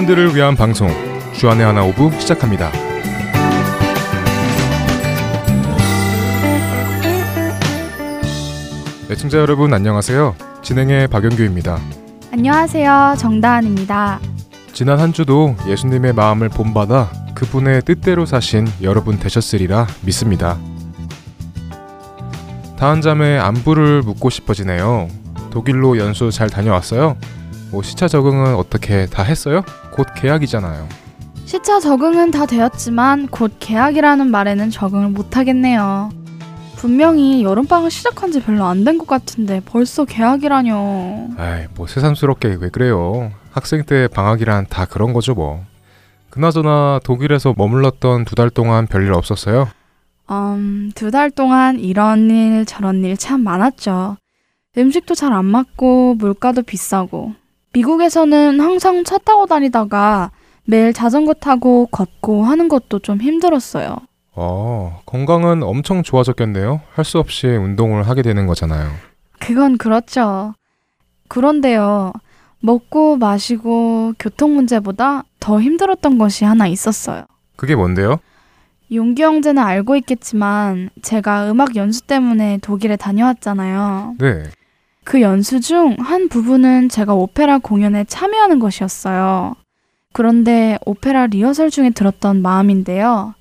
청년들을 위한 방송 주 안의 하나 오브 시작합니다. 애청자 여러분 안녕하세요. 진행의 박영규입니다. 안녕하세요. 정다은입니다. 지난 한 주도 예수님의 마음을 본받아 그분의 뜻대로 사신 여러분 되셨으리라 믿습니다. 다은 자매 안부를 묻고 싶어지네요. 독일로 연수 잘 다녀왔어요? 뭐 시차 적응은 어떻게 다 했어요? 곧 계약이잖아요. 시차 적응은 다 되었지만 곧 계약이라는 말에는 적응을 못 하겠네요. 분명히 여름방학 시작한 지 별로 안 된 것 같은데 벌써 계약이라뇨. 아이, 뭐 새삼스럽게 왜 그래요? 학생 때 방학이란 다 그런 거죠, 뭐. 그나저나 독일에서 머물렀던 두 달 동안 별일 없었어요? 음, 두 달 동안 이런 일 저런 일 참 많았죠. 음식도 잘 안 맞고 물가도 비싸고. 미국에서는 항상 차 타고 다니다가 매일 자전거 타고 걷고 하는 것도 좀 힘들었어요. 어, 건강은 엄청 좋아졌겠네요. 할 수 없이 운동을 하게 되는 거잖아요. 그건 그렇죠. 그런데요. 먹고 마시고 교통 문제보다 더 힘들었던 것이 하나 있었어요. 그게 뭔데요? 용기 형제는 알고 있겠지만 제가 음악 연수 때문에 독일에 다녀왔잖아요. 네. 그 연수 중 한 부분은 제가 오페라 공연에 참여하는 것이었어요. 그런데 오페라 리허설 중에 들었던 마음인데요.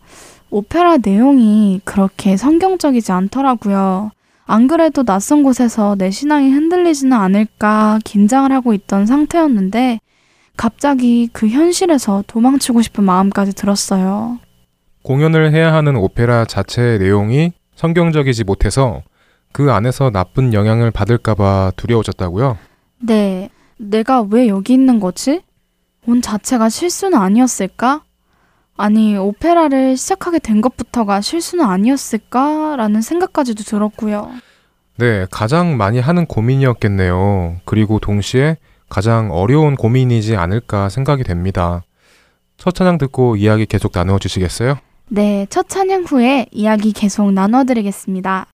오페라 내용이 그렇게 성경적이지 않더라고요. 안 그래도 낯선 곳에서 내 신앙이 흔들리지는 않을까 긴장을 하고 있던 상태였는데 갑자기 그 현실에서 도망치고 싶은 마음까지 들었어요. 공연을 해야 하는 오페라 자체의 내용이 성경적이지 못해서 그 안에서 나쁜 영향을 받을까봐 두려워졌다고요? 네, 내가 왜 여기 있는 거지? 온 자체가 실수는 아니었을까? 아니, 오페라를 시작하게 된 것부터가 실수는 아니었을까 라는 생각까지도 들었고요. 네, 가장 많이 하는 고민이었겠네요. 그리고 동시에 가장 어려운 고민이지 않을까 생각이 됩니다. 첫 찬양 듣고 이야기 계속 나누어 주시겠어요? 네, 첫 찬양 후에 이야기 계속 나눠드리겠습니다.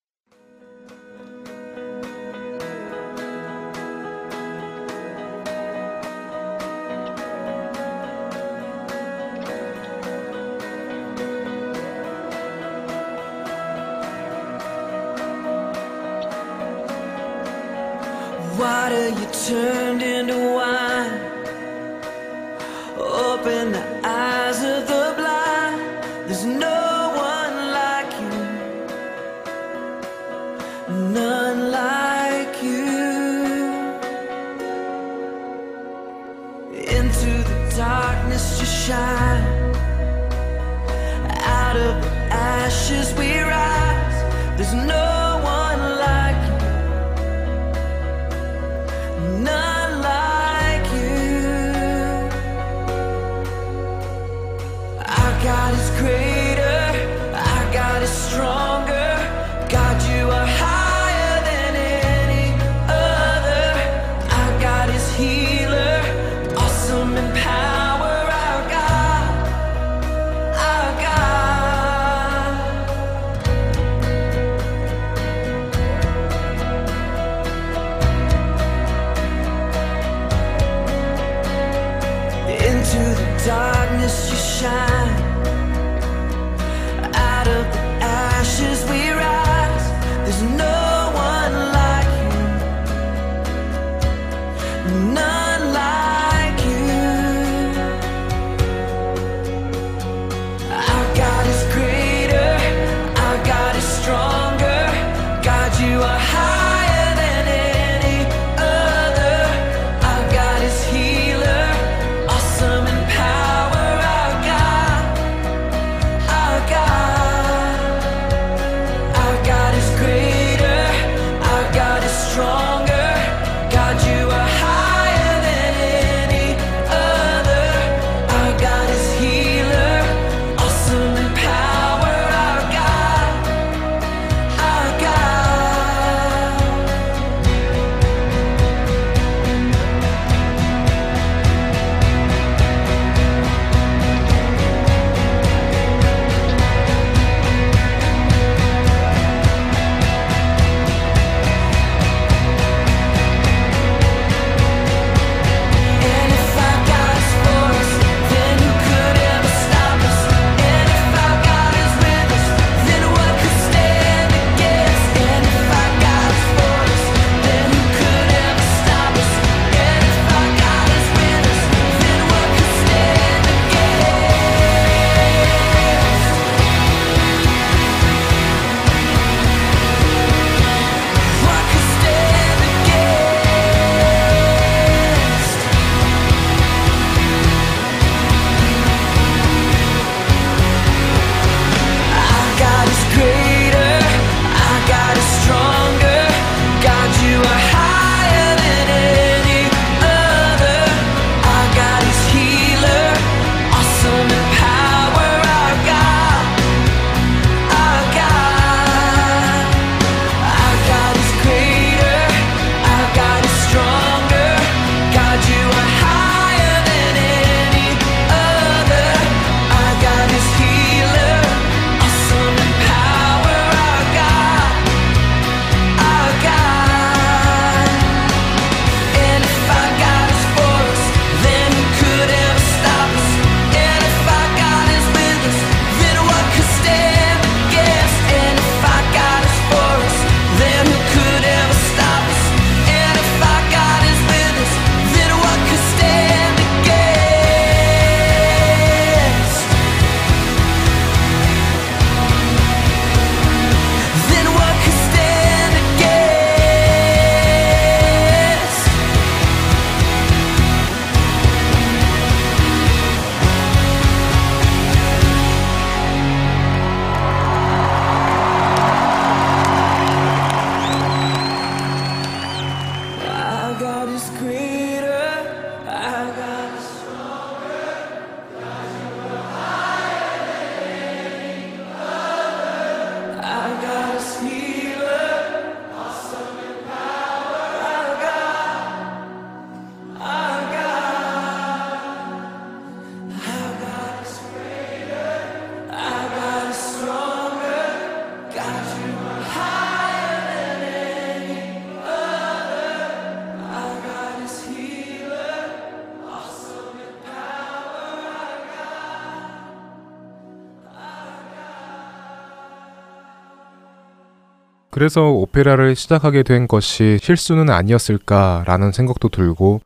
그래서 오페라를 시작하게 된 것이 실수는 아니었을까라는 생각도 들고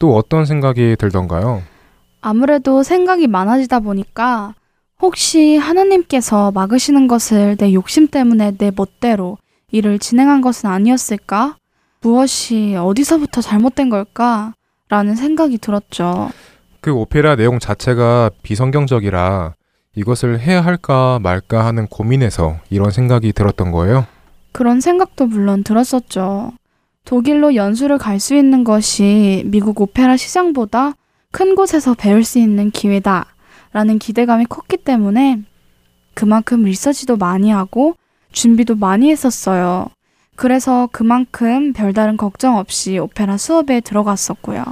또 어떤 생각이 들던가요? 아무래도 생각이 많아지다 보니까 혹시 하나님께서 막으시는 것을 내 욕심 때문에 내 멋대로 일을 진행한 것은 아니었을까? 무엇이 어디서부터 잘못된 걸까? 라는 생각이 들었죠. 그 오페라 내용 자체가 비성경적이라 이것을 해야 할까 말까 하는 고민에서 이런 생각이 들었던 거예요. 그런 생각도 물론 들었었죠. 독일로 연수를 갈 수 있는 것이 미국 오페라 시장보다 큰 곳에서 배울 수 있는 기회다. 라는 기대감이 컸기 때문에 그만큼 리서치도 많이 하고 준비도 많이 했었어요. 그래서 그만큼 별다른 걱정 없이 오페라 수업에 들어갔었고요.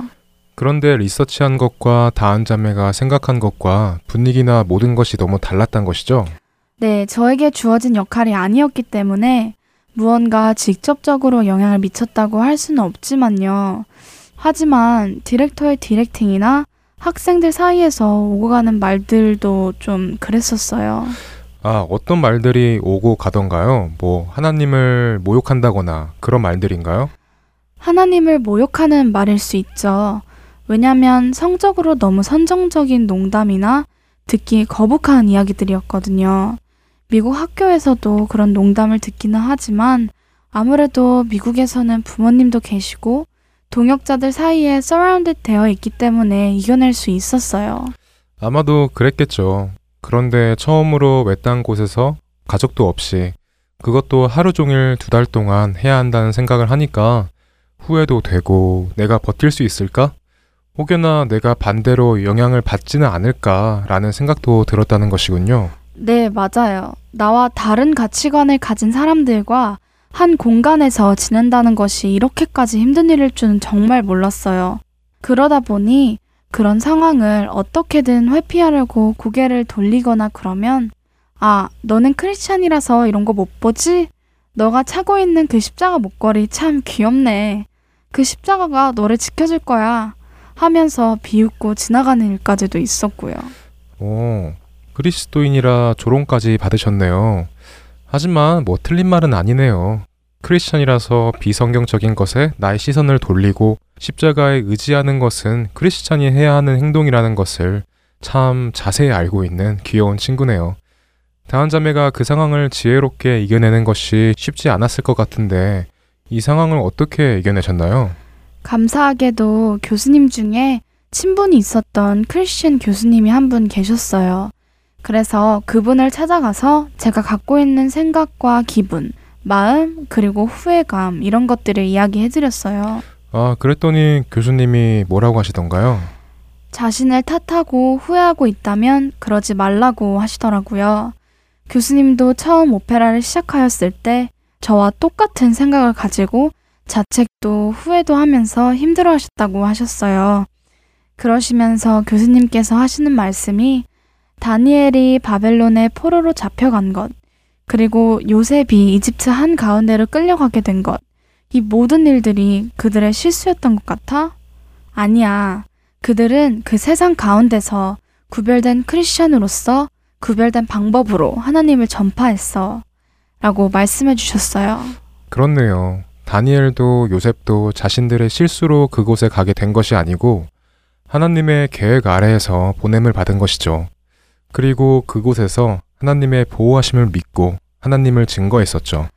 그런데 리서치한 것과 다한 자매가 생각한 것과 분위기나 모든 것이 너무 달랐단 것이죠. 네, 저에게 주어진 역할이 아니었기 때문에 무언가 직접적으로 영향을 미쳤다고 할 수는 없지만요. 하지만 디렉터의 디렉팅이나 학생들 사이에서 오고 가는 말들도 좀 그랬었어요. 아, 어떤 말들이 오고 가던가요? 뭐, 하나님을 모욕한다거나 그런 말들인가요? 하나님을 모욕하는 말일 수 있죠. 왜냐면 성적으로 너무 선정적인 농담이나 듣기 거북한 이야기들이었거든요. 미국 학교에서도 그런 농담을 듣기는 하지만 아무래도 미국에서는 부모님도 계시고 동역자들 사이에 서라운드 되어 있기 때문에 이겨낼 수 있었어요. 아마도 그랬겠죠. 그런데 처음으로 외딴 곳에서 가족도 없이 그것도 하루 종일 두 달 동안 해야 한다는 생각을 하니까 후회도 되고 내가 버틸 수 있을까? 혹여나 내가 반대로 영향을 받지는 않을까라는 생각도 들었다는 것이군요. 네, 맞아요. 나와 다른 가치관을 가진 사람들과 한 공간에서 지낸다는 것이 이렇게까지 힘든 일일 줄은 정말 몰랐어요. 그러다 보니 그런 상황을 어떻게든 회피하려고 고개를 돌리거나 그러면 아, 너는 크리스찬이라서 이런 거 못 보지? 너가 차고 있는 그 십자가 목걸이 참 귀엽네. 그 십자가가 너를 지켜줄 거야. 하면서 비웃고 지나가는 일까지도 있었고요. 오, 그리스도인이라 조롱까지 받으셨네요. 하지만 뭐 틀린 말은 아니네요. 크리스천이라서 비성경적인 것에 나의 시선을 돌리고 십자가에 의지하는 것은 크리스천이 해야 하는 행동이라는 것을 참 자세히 알고 있는 귀여운 친구네요. 다한 자매가 그 상황을 지혜롭게 이겨내는 것이 쉽지 않았을 것 같은데 이 상황을 어떻게 이겨내셨나요? 감사하게도 교수님 중에 친분이 있었던 크리스천 교수님이 한 분 계셨어요. 그래서 그분을 찾아가서 제가 갖고 있는 생각과 기분, 마음, 그리고 후회감, 이런 것들을 이야기해 드렸어요. 아, 그랬더니 교수님이 뭐라고 하시던가요? 자신을 탓하고 후회하고 있다면 그러지 말라고 하시더라고요. 교수님도 처음 오페라를 시작하였을 때 저와 똑같은 생각을 가지고 자책도 후회도 하면서 힘들어 하셨다고 하셨어요. 그러시면서 교수님께서 하시는 말씀이 다니엘이 바벨론의 포로로 잡혀간 것, 그리고 요셉이 이집트 한 가운데로 끌려가게 된 것, 이 모든 일들이 그들의 실수였던 것 같아? 아니야. 그들은 그 세상 가운데서 구별된 크리스천으로서 구별된 방법으로 하나님을 전파했어. 라고 말씀해 주셨어요. 그렇네요. 다니엘도 요셉도 자신들의 실수로 그곳에 가게 된 것이 아니고 하나님의 계획 아래에서 보냄을 받은 것이죠. 그리고 그곳에서 하나님의 보호하심을 믿고 하나님을 증거했었죠.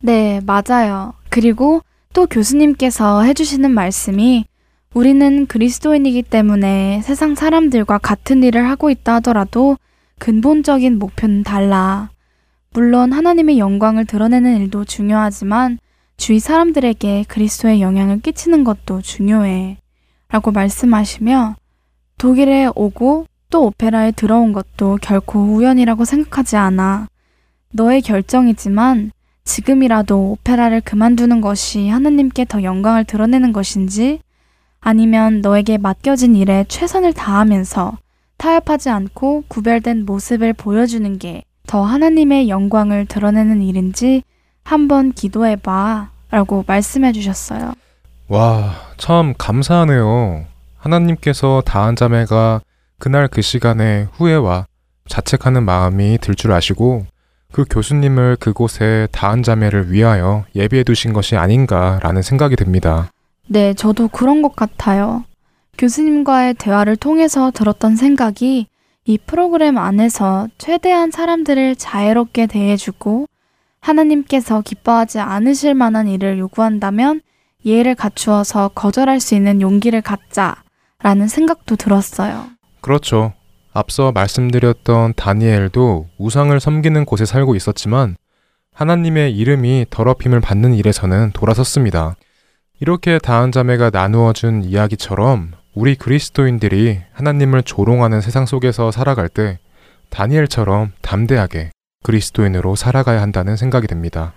네, 맞아요. 그리고 또 교수님께서 해주시는 말씀이 우리는 그리스도인이기 때문에 세상 사람들과 같은 일을 하고 있다 하더라도 근본적인 목표는 달라. 물론 하나님의 영광을 드러내는 일도 중요하지만 주위 사람들에게 그리스도의 영향을 끼치는 것도 중요해. 라고 말씀하시며 독일에 오고 또 오페라에 들어온 것도 결코 우연이라고 생각하지 않아. 너의 결정이지만 지금이라도 오페라를 그만두는 것이 하나님께 더 영광을 드러내는 것인지 아니면 너에게 맡겨진 일에 최선을 다하면서 타협하지 않고 구별된 모습을 보여주는 게 더 하나님의 영광을 드러내는 일인지 한번 기도해 봐. 라고 말씀해 주셨어요. 와, 참 감사하네요. 하나님께서 다한 자매가 그날 그 시간에 후회와 자책하는 마음이 들 줄 아시고 그 교수님을 그곳에 다한 자매를 위하여 예비해 두신 것이 아닌가라는 생각이 듭니다. 네, 저도 그런 것 같아요. 교수님과의 대화를 통해서 들었던 생각이 이 프로그램 안에서 최대한 사람들을 자애롭게 대해주고 하나님께서 기뻐하지 않으실 만한 일을 요구한다면 예의를 갖추어서 거절할 수 있는 용기를 갖자라는 생각도 들었어요. 그렇죠. 앞서 말씀드렸던 다니엘도 우상을 섬기는 곳에 살고 있었지만 하나님의 이름이 더럽힘을 받는 일에서는 돌아섰습니다. 이렇게 다한 자매가 나누어 준 이야기처럼 우리 그리스도인들이 하나님을 조롱하는 세상 속에서 살아갈 때 다니엘처럼 담대하게 그리스도인으로 살아가야 한다는 생각이 듭니다.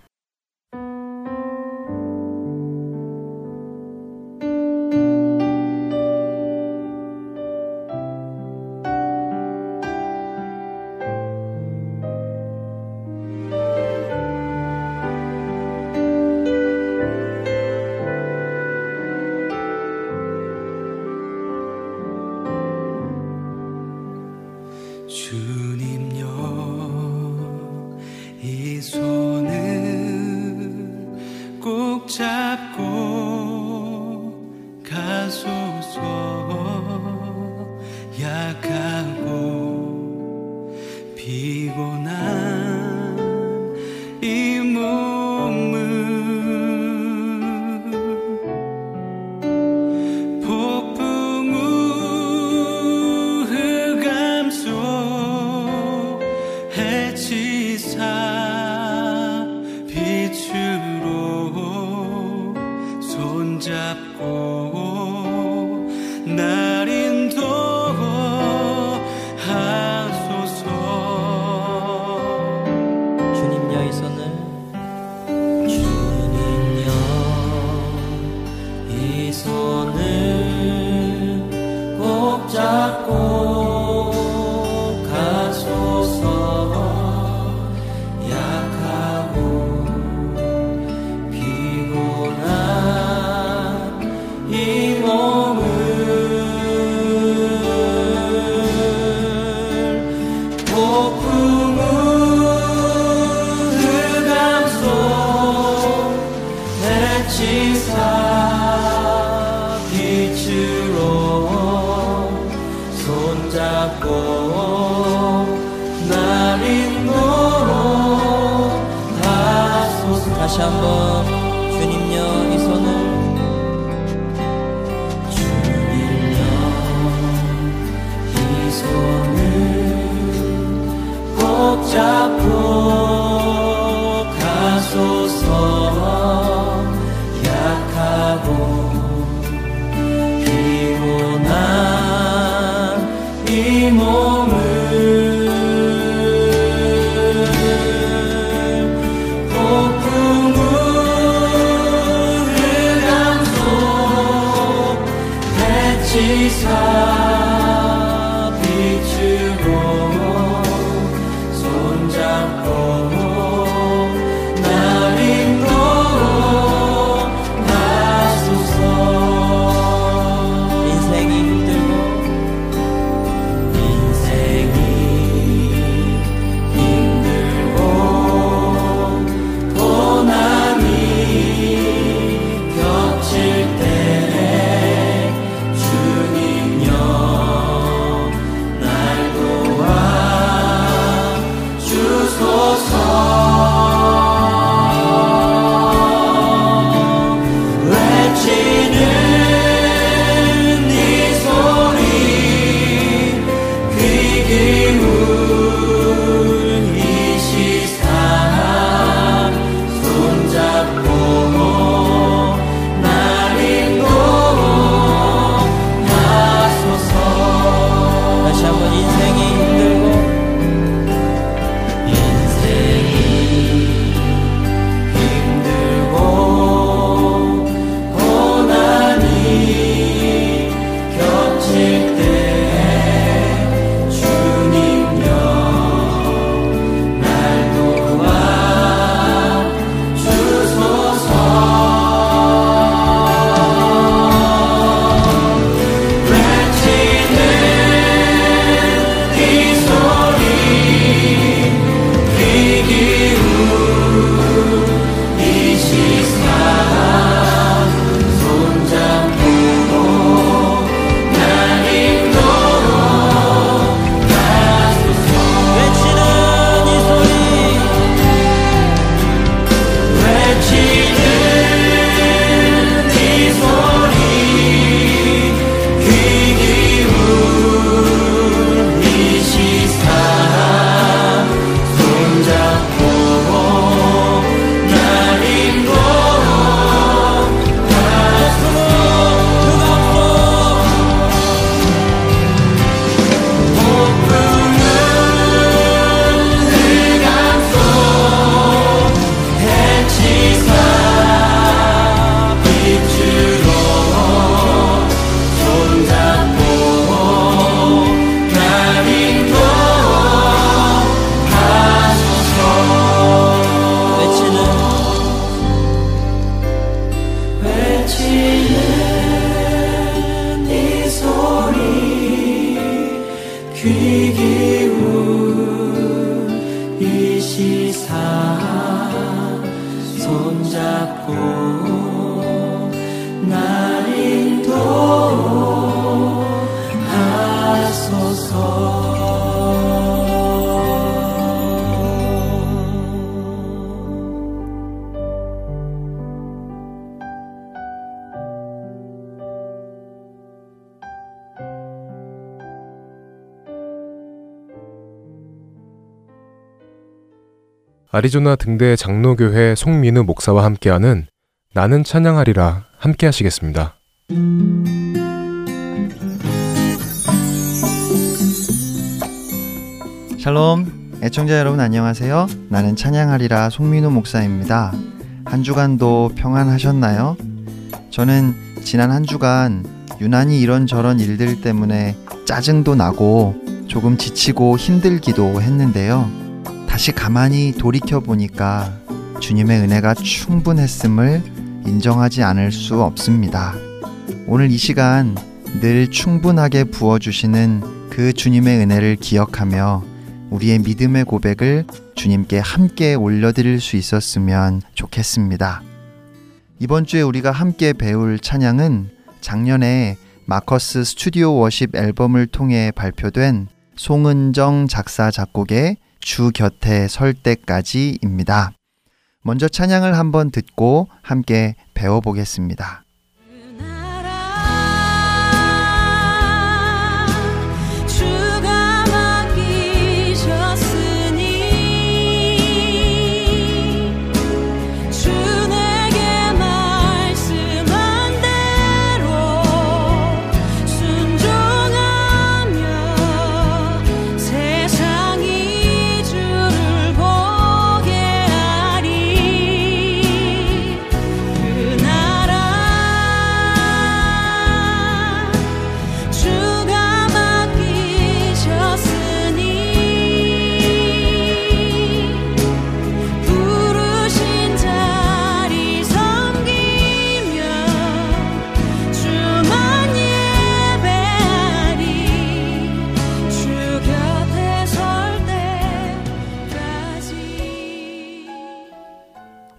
아리조나 등대 장로교회 송민우 목사와 함께하는 나는 찬양하리라 함께 하시겠습니다. 샬롬 애청자 여러분 안녕하세요 나는 찬양하리라 송민우 목사입니다 한 주간도 평안하셨나요? 저는 지난 한 주간 유난히 이런저런 일들 때문에 짜증도 나고 조금 지치고 힘들기도 했는데요 다시 가만히 돌이켜 보니까 주님의 은혜가 충분했음을 인정하지 않을 수 없습니다 오늘 이 시간 늘 충분하게 부어주시는 그 주님의 은혜를 기억하며 우리의 믿음의 고백을 주님께 함께 올려드릴 수 있었으면 좋겠습니다. 이번 주에 우리가 함께 배울 찬양은 작년에 마커스 스튜디오 워십 앨범을 통해 발표된 송은정 작사 작곡의 주 곁에 설 때까지입니다. 먼저 찬양을 한번 듣고 함께 배워보겠습니다.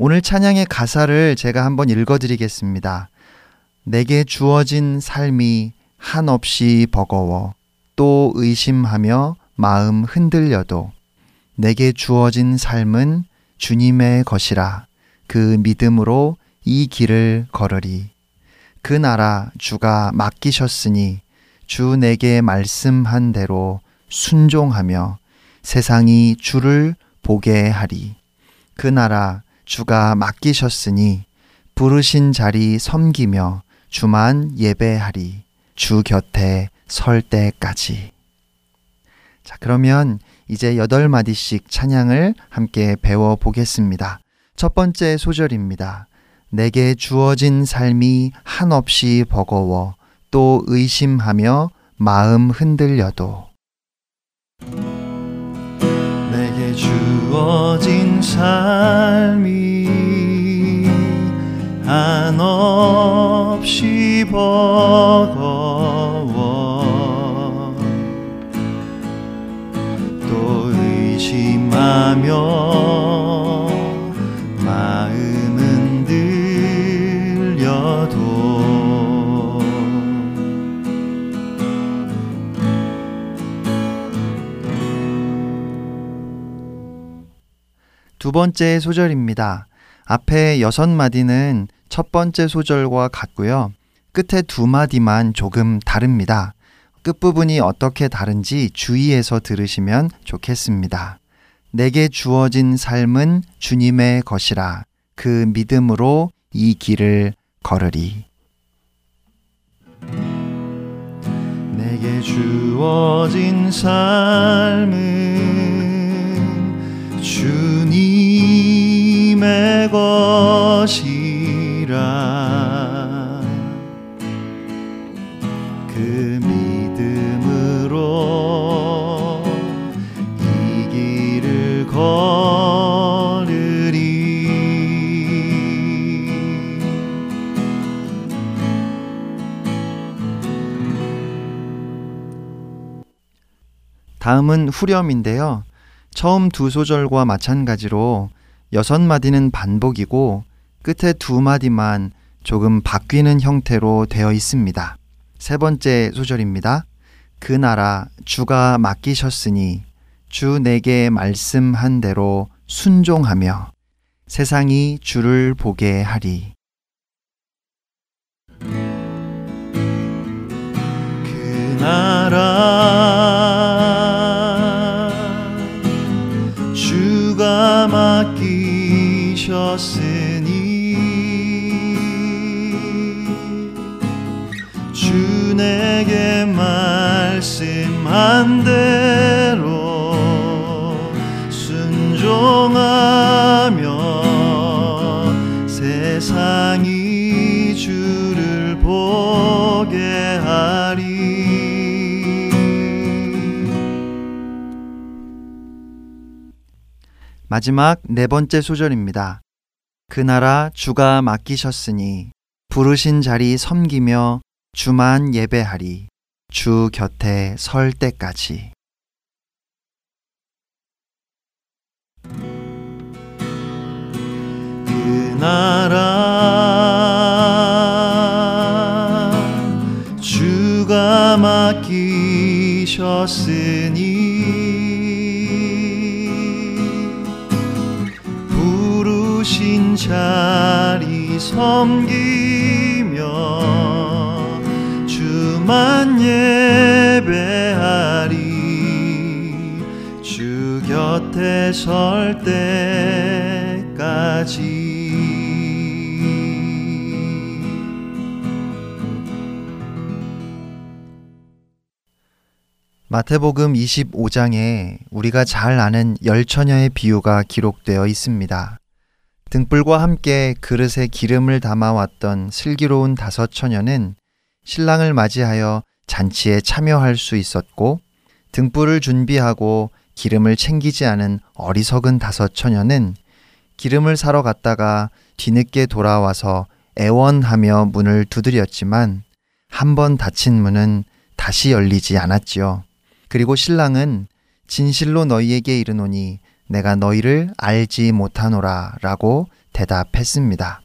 오늘 찬양의 가사를 제가 한번 읽어드리겠습니다. 내게 주어진 삶이 한없이 버거워 또 의심하며 마음 흔들려도 내게 주어진 삶은 주님의 것이라 그 믿음으로 이 길을 걸으리. 그 나라 주가 맡기셨으니 주 내게 말씀한 대로 순종하며 세상이 주를 보게 하리. 그 나라 주가 맡기셨으니 부르신 자리 섬기며 주만 예배하리. 주 곁에 설 때까지. 자, 그러면 이제 여덟 마디씩 찬양을 함께 배워 보겠습니다. 첫 번째 소절입니다. 내게 주어진 삶이 한없이 버거워 또 의심하며 마음 흔들려도 주어진 삶이 한없이 버거워. 또 의심하며 두 번째 소절입니다. 앞에 여섯 마디는 첫 번째 소절과 같고요. 끝에 두 마디만 조금 다릅니다. 끝부분이 어떻게 다른지 주의해서 들으시면 좋겠습니다. 내게 주어진 삶은 주님의 것이라 그 믿음으로 이 길을 걸으리. 내게 주어진 삶은 주님의 것이라 그 믿음으로 이 길을 걸으리 다음은 후렴인데요. 처음 두 소절과 마찬가지로 여섯 마디는 반복이고 끝에 두 마디만 조금 바뀌는 형태로 되어 있습니다. 세 번째 소절입니다. 그 나라 주가 맡기셨으니 주 내게 말씀한 대로 순종하며 세상이 주를 보게 하리. 그 나라 주가 맡기셨으니 주 내게 말씀한 대 마지막 네 번째 소절입니다. 그 나라 주가 맡기셨으니 부르신 자리 섬기며 주만 예배하리 주 곁에 설 때까지. 그 나라 주가 맡기셨으니 부르신 자리 섬기며 주만 예배하리 주 곁에 설 때까지 마태복음 25장에 우리가 잘 아는 열 처녀의 비유가 기록되어 있습니다. 등불과 함께 그릇에 기름을 담아왔던 슬기로운 다섯 처녀는 신랑을 맞이하여 잔치에 참여할 수 있었고 등불을 준비하고 기름을 챙기지 않은 어리석은 다섯 처녀는 기름을 사러 갔다가 뒤늦게 돌아와서 애원하며 문을 두드렸지만 한 번 닫힌 문은 다시 열리지 않았지요. 그리고 신랑은 진실로 너희에게 이르노니 내가 너희를 알지 못하노라 라고 대답했습니다.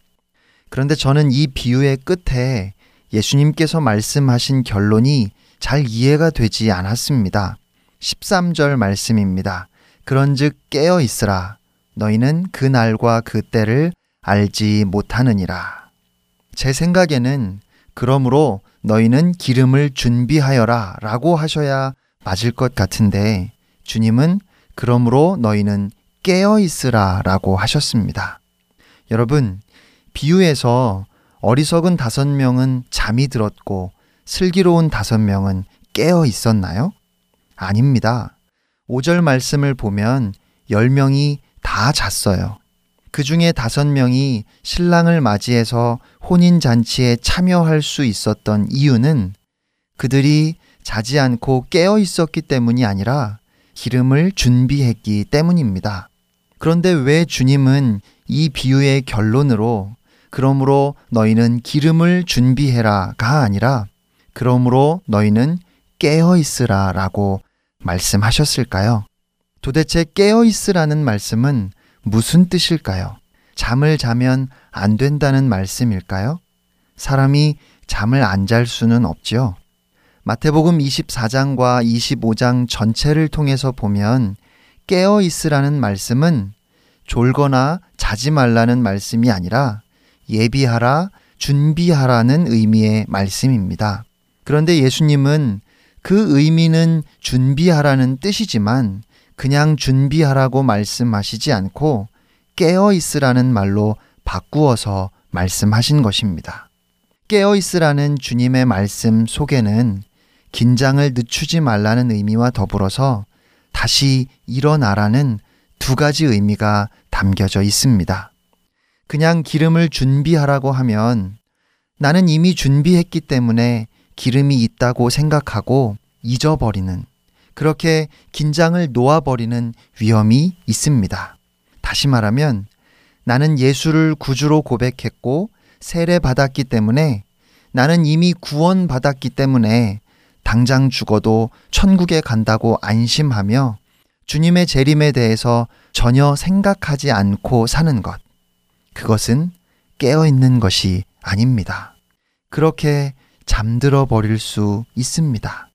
그런데 저는 이 비유의 끝에 예수님께서 말씀하신 결론이 잘 이해가 되지 않았습니다. 13절 말씀입니다. 그런즉 깨어 있으라. 너희는 그 날과 그 때를 알지 못하느니라. 제 생각에는 그러므로 너희는 기름을 준비하여라 라고 하셔야 맞을 것 같은데 주님은 그러므로 너희는 깨어 있으라 라고 하셨습니다. 여러분, 비유에서 어리석은 다섯 명은 잠이 들었고 슬기로운 다섯 명은 깨어 있었나요? 아닙니다. 5절 말씀을 보면 10명이 다 잤어요. 그 중에 다섯 명이 신랑을 맞이해서 혼인잔치에 참여할 수 있었던 이유는 그들이 자지 않고 깨어 있었기 때문이 아니라 기름을 준비했기 때문입니다. 그런데 왜 주님은 이 비유의 결론으로 그러므로 너희는 기름을 준비해라가 아니라 그러므로 너희는 깨어 있으라 라고 말씀하셨을까요? 도대체 깨어 있으라는 말씀은 무슨 뜻일까요? 잠을 자면 안 된다는 말씀일까요? 사람이 잠을 안 잘 수는 없지요. 마태복음 24장과 25장 전체를 통해서 보면 깨어 있으라는 말씀은 졸거나 자지 말라는 말씀이 아니라 예비하라, 준비하라는 의미의 말씀입니다. 그런데 예수님은 그 의미는 준비하라는 뜻이지만 그냥 준비하라고 말씀하시지 않고 깨어 있으라는 말로 바꾸어서 말씀하신 것입니다. 깨어 있으라는 주님의 말씀 속에는 긴장을 늦추지 말라는 의미와 더불어서 다시 일어나라는 두 가지 의미가 담겨져 있습니다. 그냥 기름을 준비하라고 하면 나는 이미 준비했기 때문에 기름이 있다고 생각하고 잊어버리는 그렇게 긴장을 놓아버리는 위험이 있습니다. 다시 말하면 나는 예수를 구주로 고백했고 세례 받았기 때문에 나는 이미 구원받았기 때문에 당장 죽어도 천국에 간다고 안심하며 주님의 재림에 대해서 전혀 생각하지 않고 사는 것. 그것은 깨어 있는 것이 아닙니다. 그렇게 잠들어 버릴 수 있습니다.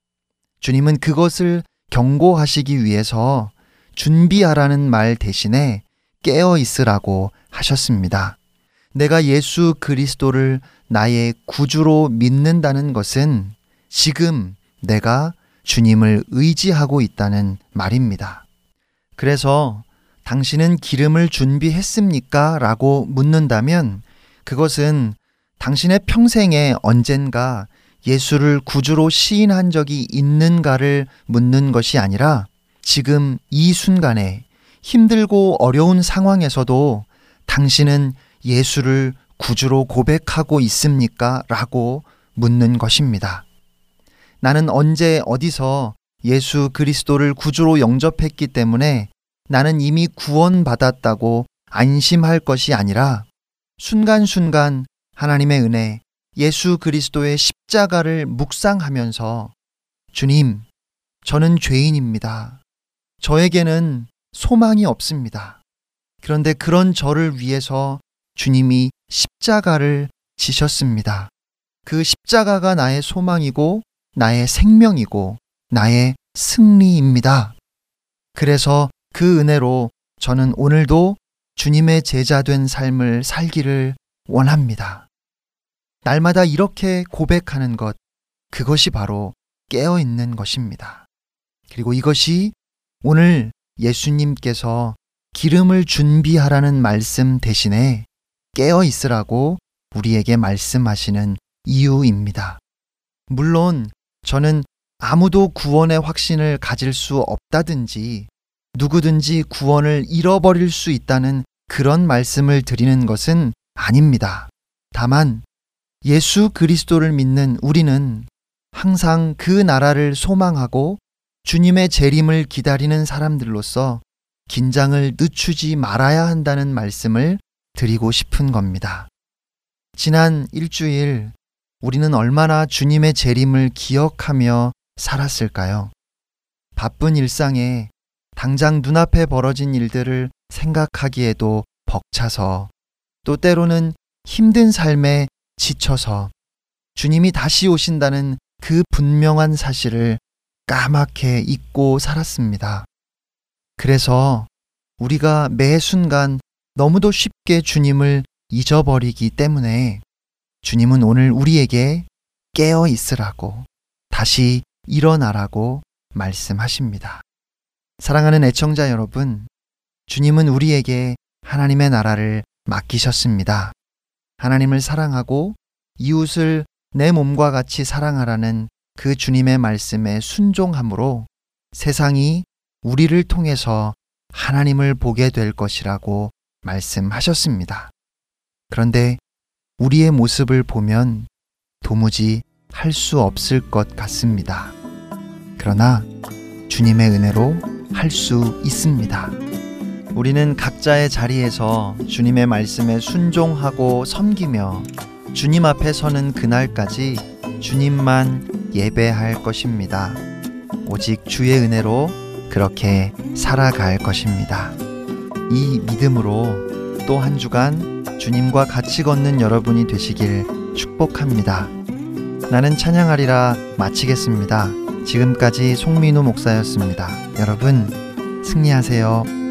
주님은 그것을 경고하시기 위해서 준비하라는 말 대신에 깨어 있으라고 하셨습니다. 내가 예수 그리스도를 나의 구주로 믿는다는 것은 지금 내가 주님을 의지하고 있다는 말입니다. 그래서 당신은 기름을 준비했습니까? 라고 묻는다면 그것은 당신의 평생에 언젠가 예수를 구주로 시인한 적이 있는가를 묻는 것이 아니라 지금 이 순간에 힘들고 어려운 상황에서도 당신은 예수를 구주로 고백하고 있습니까? 라고 묻는 것입니다. 나는 언제 어디서 예수 그리스도를 구주로 영접했기 때문에 나는 이미 구원받았다고 안심할 것이 아니라 순간순간 하나님의 은혜, 예수 그리스도의 십자가를 묵상하면서 주님, 저는 죄인입니다. 저에게는 소망이 없습니다. 그런데 그런 저를 위해서 주님이 십자가를 지셨습니다. 그 십자가가 나의 소망이고 나의 생명이고 나의 승리입니다. 그래서 그 은혜로 저는 오늘도 주님의 제자 된 삶을 살기를 원합니다. 날마다 이렇게 고백하는 것, 그것이 바로 깨어 있는 것입니다. 그리고 이것이 오늘 예수님께서 기름을 준비하라는 말씀 대신에 깨어 있으라고 우리에게 말씀하시는 이유입니다. 물론 저는 아무도 구원의 확신을 가질 수 없다든지 누구든지 구원을 잃어버릴 수 있다는 그런 말씀을 드리는 것은 아닙니다. 다만 예수 그리스도를 믿는 우리는 항상 그 나라를 소망하고 주님의 재림을 기다리는 사람들로서 긴장을 늦추지 말아야 한다는 말씀을 드리고 싶은 겁니다. 지난 일주일 우리는 얼마나 주님의 재림을 기억하며 살았을까요? 바쁜 일상에 당장 눈앞에 벌어진 일들을 생각하기에도 벅차서 또 때로는 힘든 삶에 지쳐서 주님이 다시 오신다는 그 분명한 사실을 까맣게 잊고 살았습니다. 그래서 우리가 매 순간 너무도 쉽게 주님을 잊어버리기 때문에 주님은 오늘 우리에게 깨어 있으라고 다시 일어나라고 말씀하십니다. 사랑하는 애청자 여러분, 주님은 우리에게 하나님의 나라를 맡기셨습니다. 하나님을 사랑하고 이웃을 내 몸과 같이 사랑하라는 그 주님의 말씀에 순종함으로 세상이 우리를 통해서 하나님을 보게 될 것이라고 말씀하셨습니다. 그런데 우리의 모습을 보면 도무지 할 수 없을 것 같습니다. 그러나 주님의 은혜로 할 수 있습니다. 우리는 각자의 자리에서 주님의 말씀에 순종하고 섬기며 주님 앞에 서는 그날까지 주님만 예배할 것입니다. 오직 주의 은혜로 그렇게 살아갈 것입니다. 이 믿음으로 또 한 주간 주님과 같이 걷는 여러분이 되시길 축복합니다. 나는 찬양하리라 마치겠습니다. 지금까지 송민호 목사였습니다. 여러분, 승리하세요.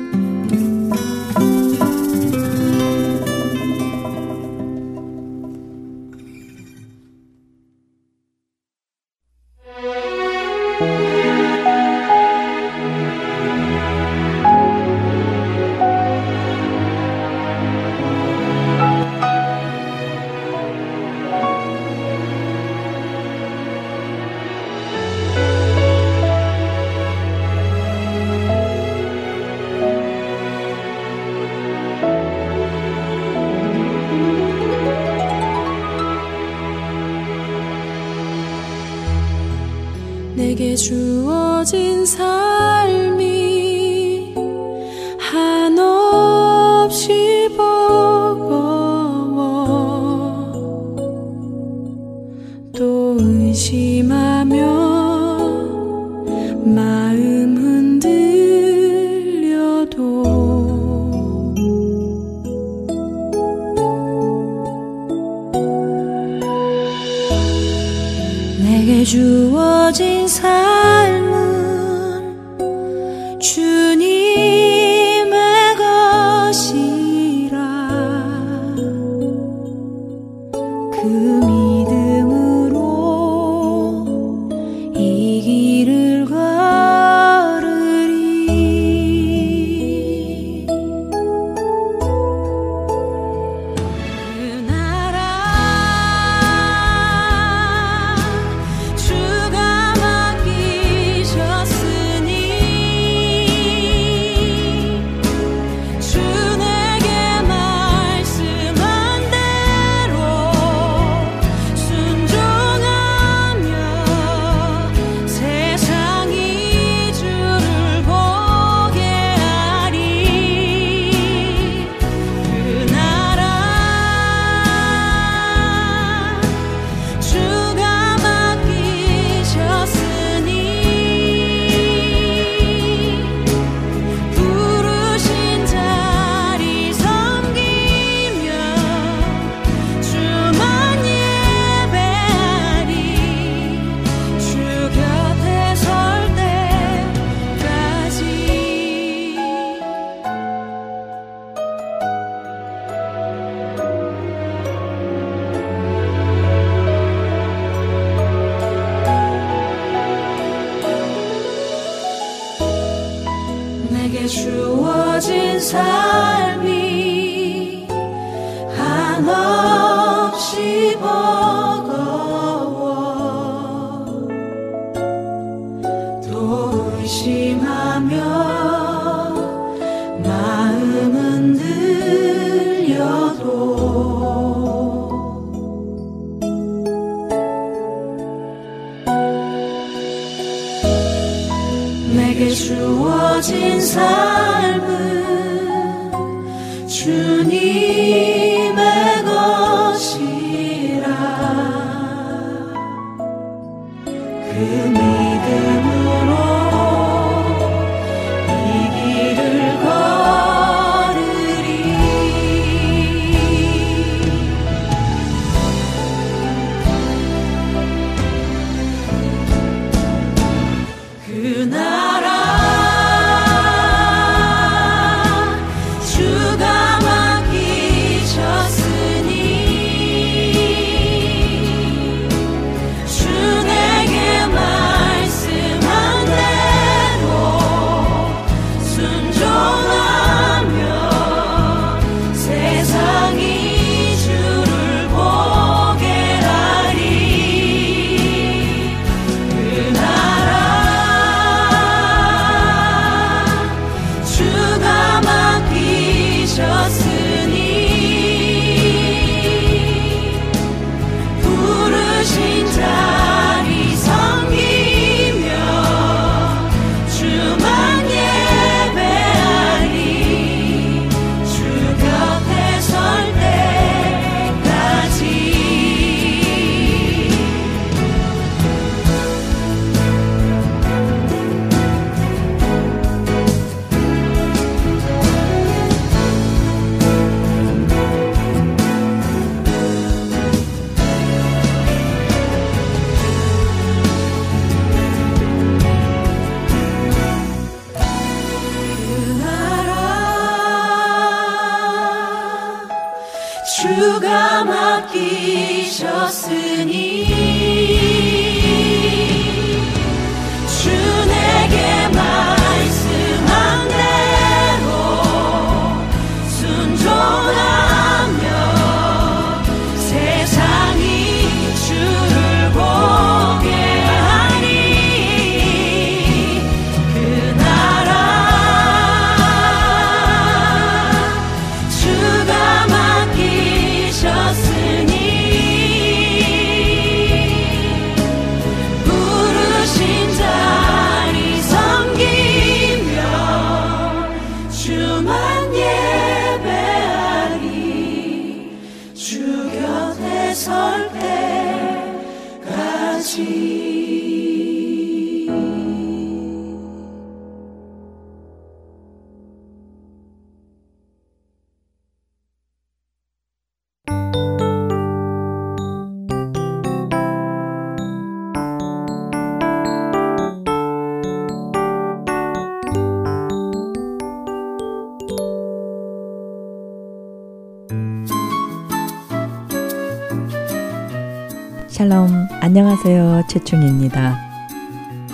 샬롬, 안녕하세요. 최충입니다.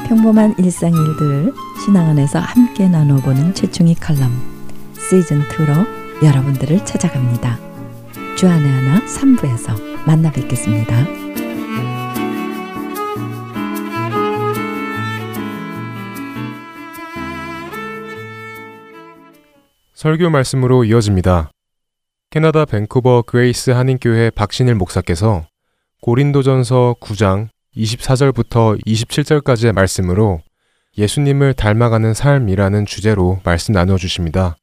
평범한 일상 일들 신앙 안에서 함께 나눠보는 최충이 칼럼 시즌 2로 여러분들을 찾아갑니다. 주안의 하나 3부에서 만나 뵙겠습니다. 설교 말씀으로 이어집니다. 캐나다 밴쿠버 Grace 한인교회 박신일 목사께서 고린도전서 9장 24절부터 27절까지의 말씀으로 예수님을 닮아가는 삶이라는 주제로 말씀 나누어 주십니다.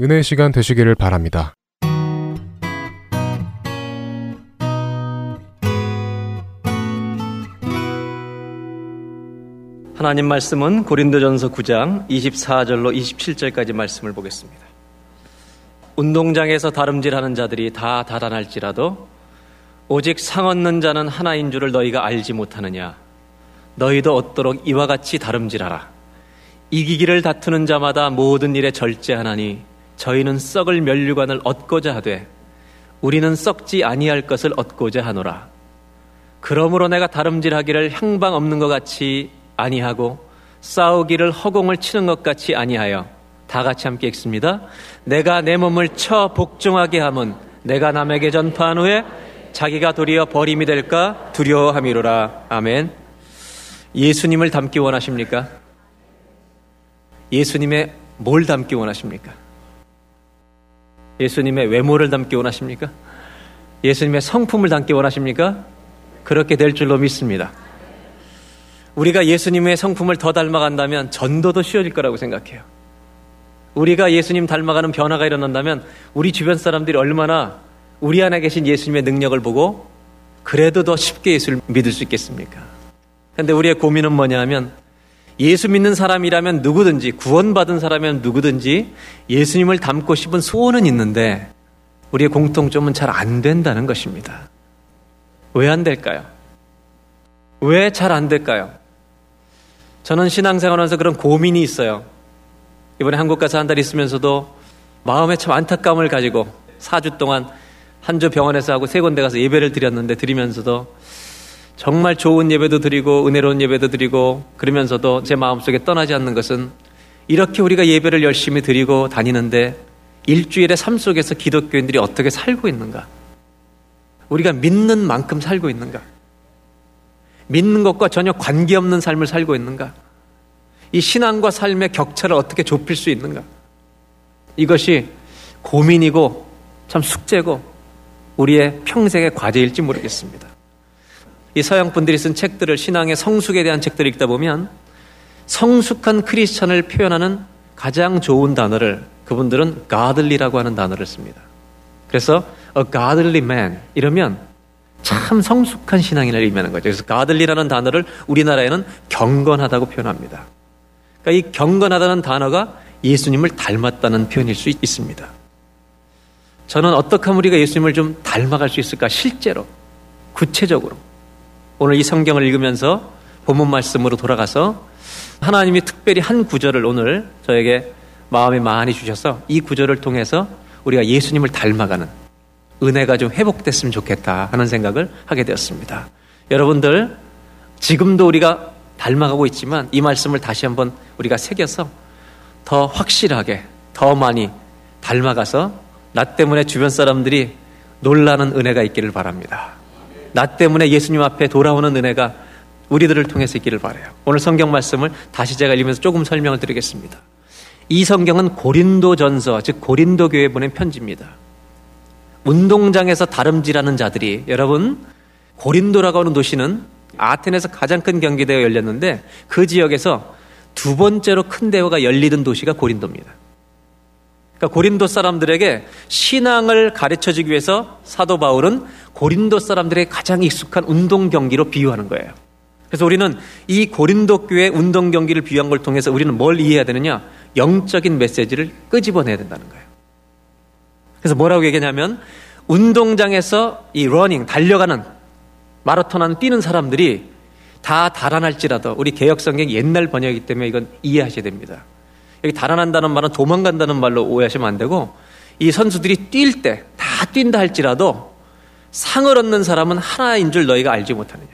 은혜의 시간 되시기를 바랍니다. 하나님 말씀은 고린도전서 9장 24절로 27절까지 말씀을 보겠습니다. 운동장에서 다름질하는 자들이 다 다단할지라도 오직 상 얻는 자는 하나인 줄을 너희가 알지 못하느냐? 너희도 얻도록 이와 같이 다름질하라. 이기기를 다투는 자마다 모든 일에 절제하나니 저희는 썩을 면류관을 얻고자 하되 우리는 썩지 아니할 것을 얻고자 하노라. 그러므로 내가 다름질하기를 향방 없는 것 같이 아니하고 싸우기를 허공을 치는 것 같이 아니하여 다 같이 함께 읽습니다. 내가 내 몸을 쳐 복종하게 함은 내가 남에게 전파한 후에 자기가 도리어 버림이 될까 두려워함이로라. 아멘. 예수님을 닮기 원하십니까? 예수님의 뭘 닮기 원하십니까? 예수님의 외모를 닮기 원하십니까? 예수님의 성품을 닮기 원하십니까? 그렇게 될 줄로 믿습니다. 우리가 예수님의 성품을 더 닮아간다면 전도도 쉬워질 거라고 생각해요. 우리가 예수님 닮아가는 변화가 일어난다면 우리 주변 사람들이 얼마나 우리 안에 계신 예수님의 능력을 보고 그래도 더 쉽게 예수를 믿을 수 있겠습니까? 근데 우리의 고민은 뭐냐 하면 예수 믿는 사람이라면 누구든지 구원받은 사람이면 누구든지 예수님을 닮고 싶은 소원은 있는데 우리의 공통점은 잘 안 된다는 것입니다. 왜 안 될까요? 왜 잘 안 될까요? 저는 신앙생활하면서 그런 고민이 있어요. 이번에 한국 가서 한 달 있으면서도 마음에 참 안타까움을 가지고 4주 동안 한 주 병원에서 하고 세 군데 가서 예배를 드렸는데 드리면서도 정말 좋은 예배도 드리고 은혜로운 예배도 드리고 그러면서도 제 마음속에 떠나지 않는 것은 이렇게 우리가 예배를 열심히 드리고 다니는데 일주일의 삶 속에서 기독교인들이 어떻게 살고 있는가? 우리가 믿는 만큼 살고 있는가? 믿는 것과 전혀 관계없는 삶을 살고 있는가? 이 신앙과 삶의 격차를 어떻게 좁힐 수 있는가? 이것이 고민이고 참 숙제고 우리의 평생의 과제일지 모르겠습니다. 이 서양 분들이 쓴 책들을 신앙의 성숙에 대한 책들을 읽다 보면 성숙한 크리스천을 표현하는 가장 좋은 단어를 그분들은 godly라고 하는 단어를 씁니다. 그래서 a godly man 이러면 참 성숙한 신앙인을 의미하는 거죠. 그래서 godly라는 단어를 우리나라에는 경건하다고 표현합니다. 그러니까 이 경건하다는 단어가 예수님을 닮았다는 표현일 수 있습니다. 저는 어떻게 하면 우리가 예수님을 좀 닮아갈 수 있을까? 실제로, 구체적으로. 오늘 이 성경을 읽으면서 본문 말씀으로 돌아가서 하나님이 특별히 한 구절을 오늘 저에게 마음에 많이 주셔서 이 구절을 통해서 우리가 예수님을 닮아가는 은혜가 좀 회복됐으면 좋겠다 하는 생각을 하게 되었습니다. 여러분들, 지금도 우리가 닮아가고 있지만 이 말씀을 다시 한번 우리가 새겨서 더 확실하게, 더 많이 닮아가서 나 때문에 주변 사람들이 놀라는 은혜가 있기를 바랍니다. 나 때문에 예수님 앞에 돌아오는 은혜가 우리들을 통해서 있기를 바래요. 오늘 성경 말씀을 다시 제가 읽으면서 조금 설명을 드리겠습니다. 이 성경은 고린도전서, 즉 고린도 교회에 보낸 편지입니다. 운동장에서 다름질하는 자들이 여러분 고린도라고 하는 도시는 아테네에서 가장 큰 경기대회가 열렸는데 그 지역에서 두 번째로 큰 대회가 열리던 도시가 고린도입니다. 그러니까 고린도 사람들에게 신앙을 가르쳐 주기 위해서 사도 바울은 고린도 사람들의 가장 익숙한 운동 경기로 비유하는 거예요. 그래서 우리는 이 고린도 교회 운동 경기를 비유한 걸 통해서 우리는 뭘 이해해야 되느냐? 영적인 메시지를 끄집어내야 된다는 거예요. 그래서 뭐라고 얘기하냐면 운동장에서 이 러닝 달려가는 마라톤 하는 뛰는 사람들이 다 달아날지라도 우리 개혁 성경 옛날 번역이기 때문에 이건 이해하셔야 됩니다. 여기 달아난다는 말은 도망간다는 말로 오해하시면 안 되고 이 선수들이 뛸 때 다 뛴다 할지라도 상을 얻는 사람은 하나인 줄 너희가 알지 못하느냐.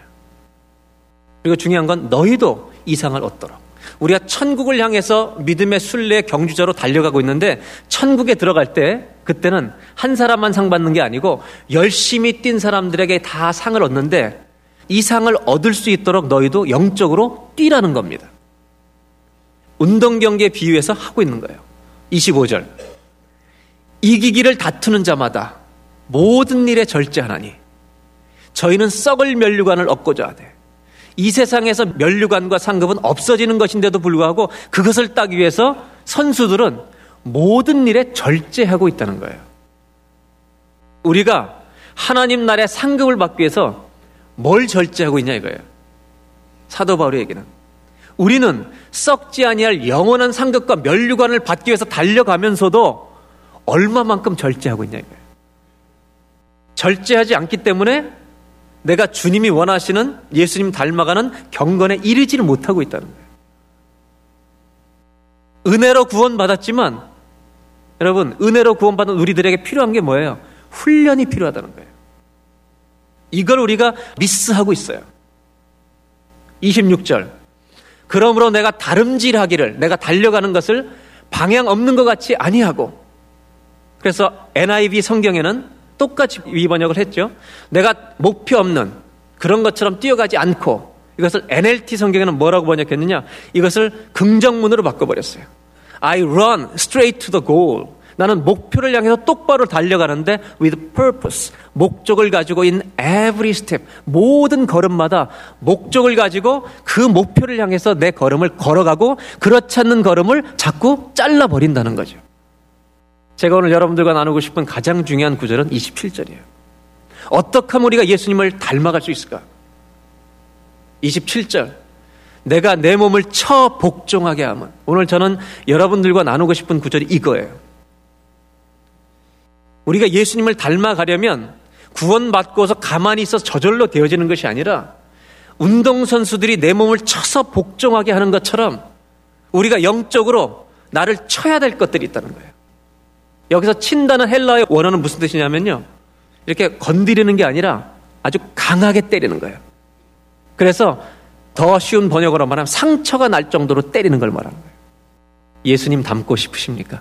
그리고 중요한 건 너희도 이 상을 얻도록. 우리가 천국을 향해서 믿음의 순례 경주자로 달려가고 있는데 천국에 들어갈 때 그때는 한 사람만 상 받는 게 아니고 열심히 뛴 사람들에게 다 상을 얻는데 이 상을 얻을 수 있도록 너희도 영적으로 뛰라는 겁니다. 운동 경기에 비유해서 하고 있는 거예요. 25절. 이기기를 다투는 자마다 모든 일에 절제하나니 저희는 썩을 면류관을 얻고자 하되 이 세상에서 면류관과 상급은 없어지는 것인데도 불구하고 그것을 따기 위해서 선수들은 모든 일에 절제하고 있다는 거예요. 우리가 하나님 나라의 상급을 받기 위해서 뭘 절제하고 있냐 이거예요. 사도 바울의 얘기는 우리는 썩지 아니할 영원한 상급과 면류관을 받기 위해서 달려가면서도 얼마만큼 절제하고 있냐 이거예요. 절제하지 않기 때문에 내가 주님이 원하시는 예수님 닮아가는 경건에 이르지를 못하고 있다는 거예요. 은혜로 구원받았지만 여러분 은혜로 구원받은 우리들에게 필요한 게 뭐예요? 훈련이 필요하다는 거예요. 이걸 우리가 미스하고 있어요. 26절. 그러므로 내가 다름질하기를 내가 달려가는 것을 방향 없는 것 같이 아니하고 그래서 NIV 성경에는 똑같이 위번역을 했죠. 내가 목표 없는 그런 것처럼 뛰어가지 않고 이것을 NLT 성경에는 뭐라고 번역했느냐? 이것을 긍정문으로 바꿔버렸어요. I run straight to the goal. 나는 목표를 향해서 똑바로 달려가는데 with purpose. 목적을 가지고 in every step. 모든 걸음마다 목적을 가지고 그 목표를 향해서 내 걸음을 걸어가고 그렇지 않는 걸음을 자꾸 잘라 버린다는 거죠. 제가 오늘 여러분들과 나누고 싶은 가장 중요한 구절은 27절이에요. 어떻게 하면 우리가 예수님을 닮아갈 수 있을까? 27절. 내가 내 몸을 처 복종하게 하면 오늘 저는 여러분들과 나누고 싶은 구절이 이거예요. 우리가 예수님을 닮아가려면 구원받고서 가만히 있어 저절로 되어지는 것이 아니라 운동선수들이 내 몸을 쳐서 복종하게 하는 것처럼 우리가 영적으로 나를 쳐야 될 것들이 있다는 거예요. 여기서 친다는 헬라의 원어는 무슨 뜻이냐면요. 이렇게 건드리는 게 아니라 아주 강하게 때리는 거예요. 그래서 더 쉬운 번역으로 말하면 상처가 날 정도로 때리는 걸 말하는 거예요. 예수님 닮고 싶으십니까?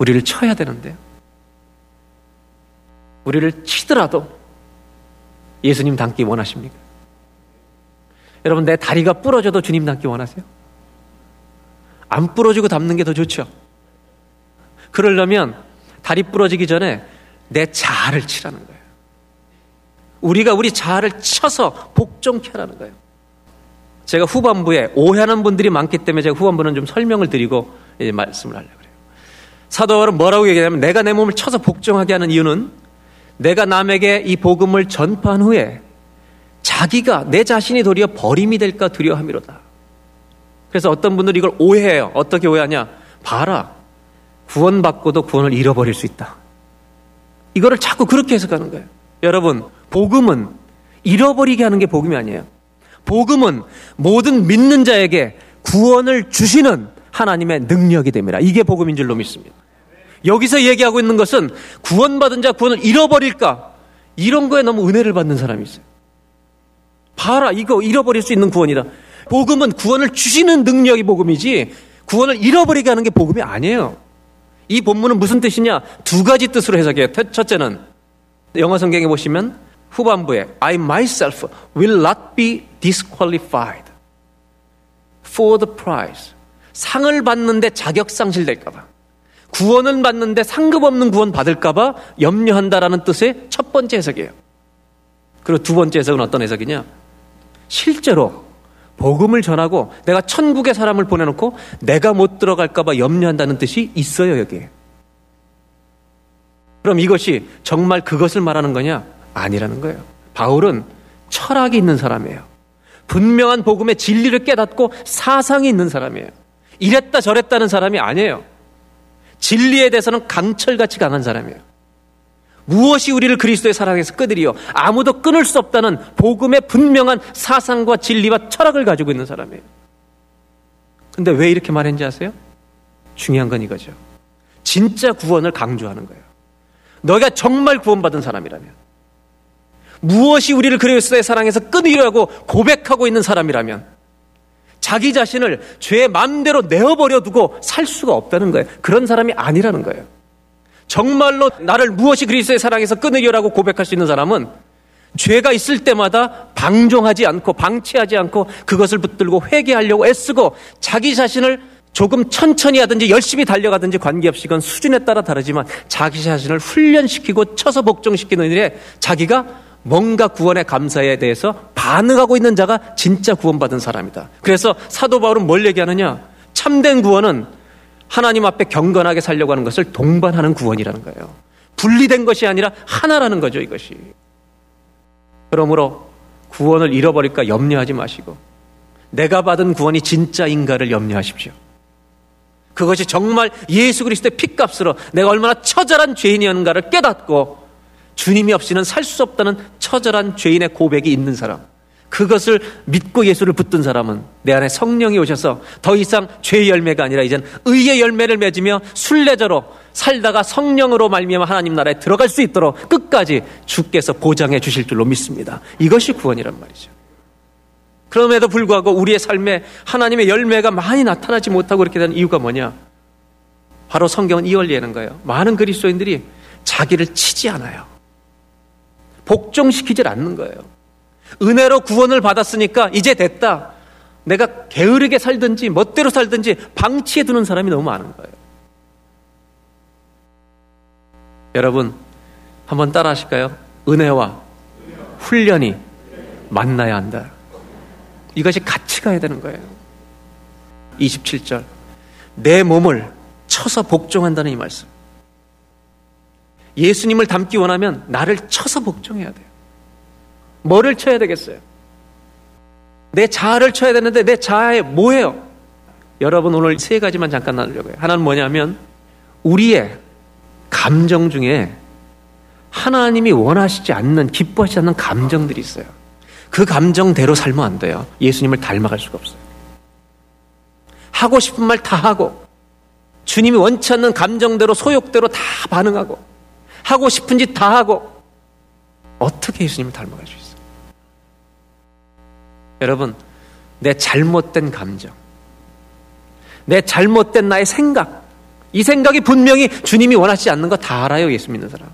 우리를 쳐야 되는데요. 우리를 치더라도 예수님 닮기 원하십니까? 여러분, 내 다리가 부러져도 주님 닮기 원하세요? 안 부러지고 닮는 게 더 좋죠. 그러려면 다리 부러지기 전에 내 자아를 치라는 거예요. 우리가 우리 자아를 쳐서 복종케 하라는 거예요. 제가 후반부에 오해하는 분들이 많기 때문에 제가 후반부는 좀 설명을 드리고 말씀을 하려고. 사도 바울은 뭐라고 얘기하냐면 내가 내 몸을 쳐서 복종하게 하는 이유는 내가 남에게 이 복음을 전파한 후에 자기가 내 자신이 도리어 버림이 될까 두려워함이로다. 그래서 어떤 분들이 이걸 오해해요. 어떻게 오해하냐? 봐라. 구원받고도 구원을 잃어버릴 수 있다. 이거를 자꾸 그렇게 해석하는 거예요. 여러분, 복음은 잃어버리게 하는 게 복음이 아니에요. 복음은 모든 믿는 자에게 구원을 주시는 하나님의 능력이 됩니다. 이게 복음인 줄로 믿습니다. 여기서 얘기하고 있는 것은 구원받은 자 구원을 잃어버릴까? 이런 거에 너무 은혜를 받는 사람이 있어요. 봐라, 이거 잃어버릴 수 있는 구원이다. 복음은 구원을 주시는 능력이 복음이지 구원을 잃어버리게 하는 게 복음이 아니에요. 이 본문은 무슨 뜻이냐? 두 가지 뜻으로 해석해요. 첫째는 영어 성경에 보시면 후반부에 I myself will not be disqualified for the prize. 상을 받는데 자격 상실될까봐. 구원을 받는데 상급 없는 구원 받을까봐 염려한다라는 뜻의 첫 번째 해석이에요. 그리고 두 번째 해석은 어떤 해석이냐? 실제로 복음을 전하고 내가 천국의 사람을 보내놓고 내가 못 들어갈까봐 염려한다는 뜻이 있어요, 여기에. 그럼 이것이 정말 그것을 말하는 거냐? 아니라는 거예요. 바울은 철학이 있는 사람이에요. 분명한 복음의 진리를 깨닫고 사상이 있는 사람이에요. 이랬다 저랬다는 사람이 아니에요. 진리에 대해서는 강철같이 강한 사람이에요. 무엇이 우리를 그리스도의 사랑에서 끄드리요? 아무도 끊을 수 없다는 복음의 분명한 사상과 진리와 철학을 가지고 있는 사람이에요. 근데 왜 이렇게 말했는지 아세요? 중요한 건 이거죠. 진짜 구원을 강조하는 거예요. 너희가 정말 구원받은 사람이라면 무엇이 우리를 그리스도의 사랑에서 끊으려고 고백하고 있는 사람이라면 자기 자신을 죄의 맘대로 내어버려 두고 살 수가 없다는 거예요. 그런 사람이 아니라는 거예요. 정말로 나를 무엇이 그리스도의 사랑에서 끊으려고 고백할 수 있는 사람은 죄가 있을 때마다 방종하지 않고 방치하지 않고 그것을 붙들고 회개하려고 애쓰고 자기 자신을 조금 천천히 하든지 열심히 달려가든지 관계없이 그건 수준에 따라 다르지만 자기 자신을 훈련시키고 쳐서 복종시키는 일에 자기가 뭔가 구원의 감사에 대해서 반응하고 있는 자가 진짜 구원받은 사람이다. 그래서 사도 바울은 뭘 얘기하느냐? 참된 구원은 하나님 앞에 경건하게 살려고 하는 것을 동반하는 구원이라는 거예요. 분리된 것이 아니라 하나라는 거죠, 이것이. 그러므로 구원을 잃어버릴까 염려하지 마시고 내가 받은 구원이 진짜인가를 염려하십시오. 그것이 정말 예수 그리스도의 피값으로 내가 얼마나 처절한 죄인이었는가를 깨닫고 주님이 없이는 살 수 없다는 처절한 죄인의 고백이 있는 사람. 그것을 믿고 예수를 붙든 사람은 내 안에 성령이 오셔서 더 이상 죄의 열매가 아니라 이젠 의의 열매를 맺으며 순례자로 살다가 성령으로 말미암아 하나님 나라에 들어갈 수 있도록 끝까지 주께서 보장해 주실 줄로 믿습니다. 이것이 구원이란 말이죠. 그럼에도 불구하고 우리의 삶에 하나님의 열매가 많이 나타나지 못하고 그렇게 된 이유가 뭐냐? 바로 성경은 이 원리에는 거예요. 많은 그리스도인들이 자기를 치지 않아요. 복종시키질 않는 거예요. 은혜로 구원을 받았으니까 이제 됐다. 내가 게으르게 살든지 멋대로 살든지 방치해 두는 사람이 너무 많은 거예요. 여러분, 한번 따라 하실까요? 은혜와 훈련이 만나야 한다. 이것이 같이 가야 되는 거예요. 27절. 내 몸을 쳐서 복종한다는 이 말씀. 예수님을 닮기 원하면 나를 쳐서 복종해야 돼요. 뭐를 쳐야 되겠어요? 내 자아를 쳐야 되는데 내 자아에 뭐예요? 여러분 오늘 세 가지만 잠깐 나누려고요. 하나는 뭐냐면 우리의 감정 중에 하나님이 원하시지 않는 기뻐하지 않는 감정들이 있어요. 그 감정대로 살면 안 돼요. 예수님을 닮아갈 수가 없어요. 하고 싶은 말 다 하고 주님이 원치 않는 감정대로 소욕대로 다 반응하고 하고 싶은 짓 다 하고 어떻게 예수님을 닮아갈 수 있어요? 여러분, 내 잘못된 감정, 내 잘못된 나의 생각, 이 생각이 분명히 주님이 원하지 않는 거 다 알아요, 예수 믿는 사람.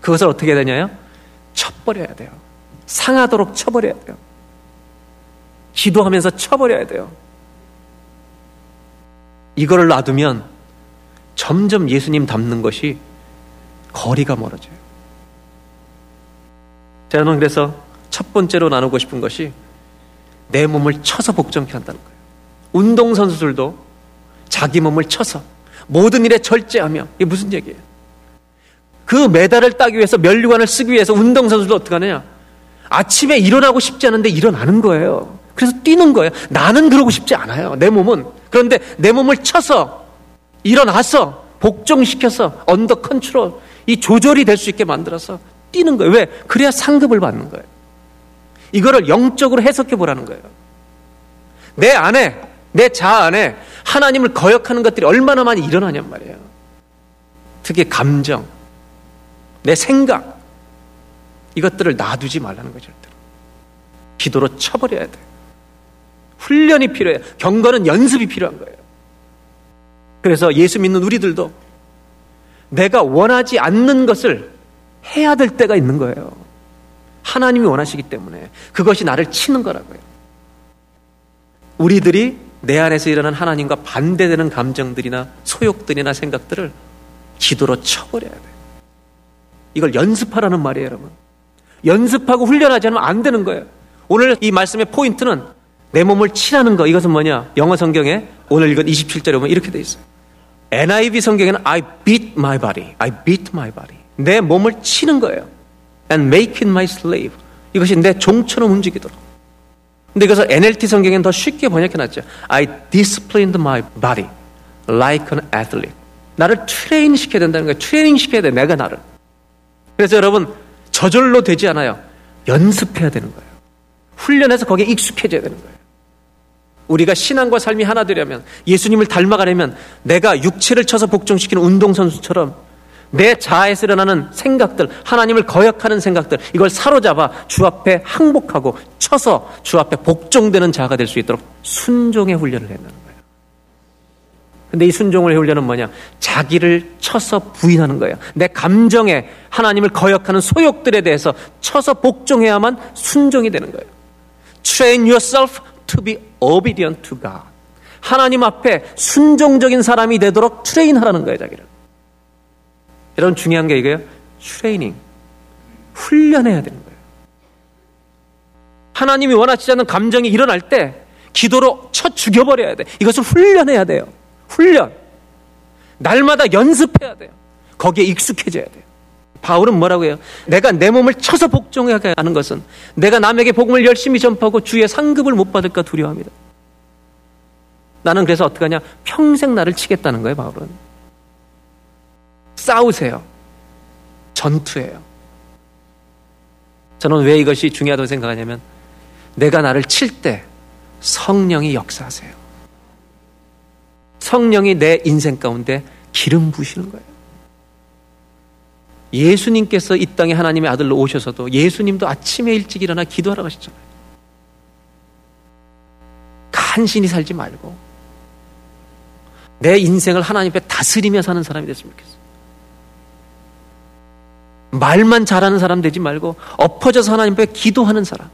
그것을 어떻게 되냐요? 쳐버려야 돼요. 상하도록 쳐버려야 돼요. 기도하면서 쳐버려야 돼요. 이거를 놔두면 점점 예수님 닮는 것이 거리가 멀어져요. 저는 그래서 첫 번째로 나누고 싶은 것이 내 몸을 쳐서 복종케 한다는 거예요. 운동선수들도 자기 몸을 쳐서 모든 일에 절제하며 이게 무슨 얘기예요? 그 메달을 따기 위해서 면류관을 쓰기 위해서 운동선수도 어떻게 하느냐? 아침에 일어나고 싶지 않은데 일어나는 거예요. 그래서 뛰는 거예요. 나는 그러고 싶지 않아요. 내 몸은. 그런데 내 몸을 쳐서 일어나서 복종시켜서 under control 이 조절이 될 수 있게 만들어서 뛰는 거예요. 왜? 그래야 상급을 받는 거예요. 이거를 영적으로 해석해 보라는 거예요. 내 안에, 내 자아 안에 하나님을 거역하는 것들이 얼마나 많이 일어나냔 말이에요. 특히 감정, 내 생각, 이것들을 놔두지 말라는 거죠. 기도로 쳐버려야 돼. 훈련이 필요해요. 경건은 연습이 필요한 거예요. 그래서 예수 믿는 우리들도 내가 원하지 않는 것을 해야 될 때가 있는 거예요. 하나님이 원하시기 때문에 그것이 나를 치는 거라고요. 우리들이 내 안에서 일어난 하나님과 반대되는 감정들이나 소욕들이나 생각들을 기도로 쳐버려야 돼요. 이걸 연습하라는 말이에요, 여러분. 연습하고 훈련하지 않으면 안 되는 거예요. 오늘 이 말씀의 포인트는 내 몸을 치라는 거. 이것은 뭐냐? 영어 성경에 오늘 읽은 27절에 보면 이렇게 돼 있어요. NIV 성경에는 I beat my body. I beat my body. 내 몸을 치는 거예요. And make it my slave. 이것이 내 종처럼 움직이도록. 근데 이것을 NLT 성경에는 더 쉽게 번역해 놨죠. I disciplined my body like an athlete. 나를 트레이닝 시켜야 된다는 거예요. 트레이닝 시켜야 돼, 내가 나를. 그래서 여러분, 저절로 되지 않아요. 연습해야 되는 거예요. 훈련해서 거기에 익숙해져야 되는 거예요. 우리가 신앙과 삶이 하나 되려면 예수님을 닮아가려면 내가 육체를 쳐서 복종시키는 운동선수처럼 내 자아에서 일어나는 생각들, 하나님을 거역하는 생각들, 이걸 사로잡아 주 앞에 항복하고 쳐서 주 앞에 복종되는 자가 될 수 있도록 순종의 훈련을 한다는 거예요. 근데 이 순종의 훈련은 뭐냐? 자기를 쳐서 부인하는 거예요. 내 감정에 하나님을 거역하는 소욕들에 대해서 쳐서 복종해야만 순종이 되는 거예요. Train yourself to be obedient to God. 하나님 앞에 순종적인 사람이 되도록 트레인하라는 거예요, 자기를. 여러분 중요한 게 이거예요. 트레이닝. 훈련해야 되는 거예요. 하나님이 원하지 않는 감정이 일어날 때 기도로 쳐 죽여버려야 돼. 이것을 훈련해야 돼요. 훈련. 날마다 연습해야 돼요. 거기에 익숙해져야 돼요. 바울은 뭐라고 해요? 내가 내 몸을 쳐서 복종하게 하는 것은 내가 남에게 복음을 열심히 전파하고 주의 상급을 못 받을까 두려워합니다. 나는 그래서 어떻게 하냐? 평생 나를 치겠다는 거예요, 바울은. 싸우세요. 전투예요. 저는 왜 이것이 중요하다고 생각하냐면 내가 나를 칠 때 성령이 역사하세요. 성령이 내 인생 가운데 기름 부시는 거예요. 예수님께서 이 땅에 하나님의 아들로 오셔서도 예수님도 아침에 일찍 일어나 기도하라고 하셨잖아요. 간신히 살지 말고 내 인생을 하나님 앞에 다스리며 사는 사람이 됐으면 좋겠어요. 말만 잘하는 사람 되지 말고 엎어져서 하나님 앞에 기도하는 사람.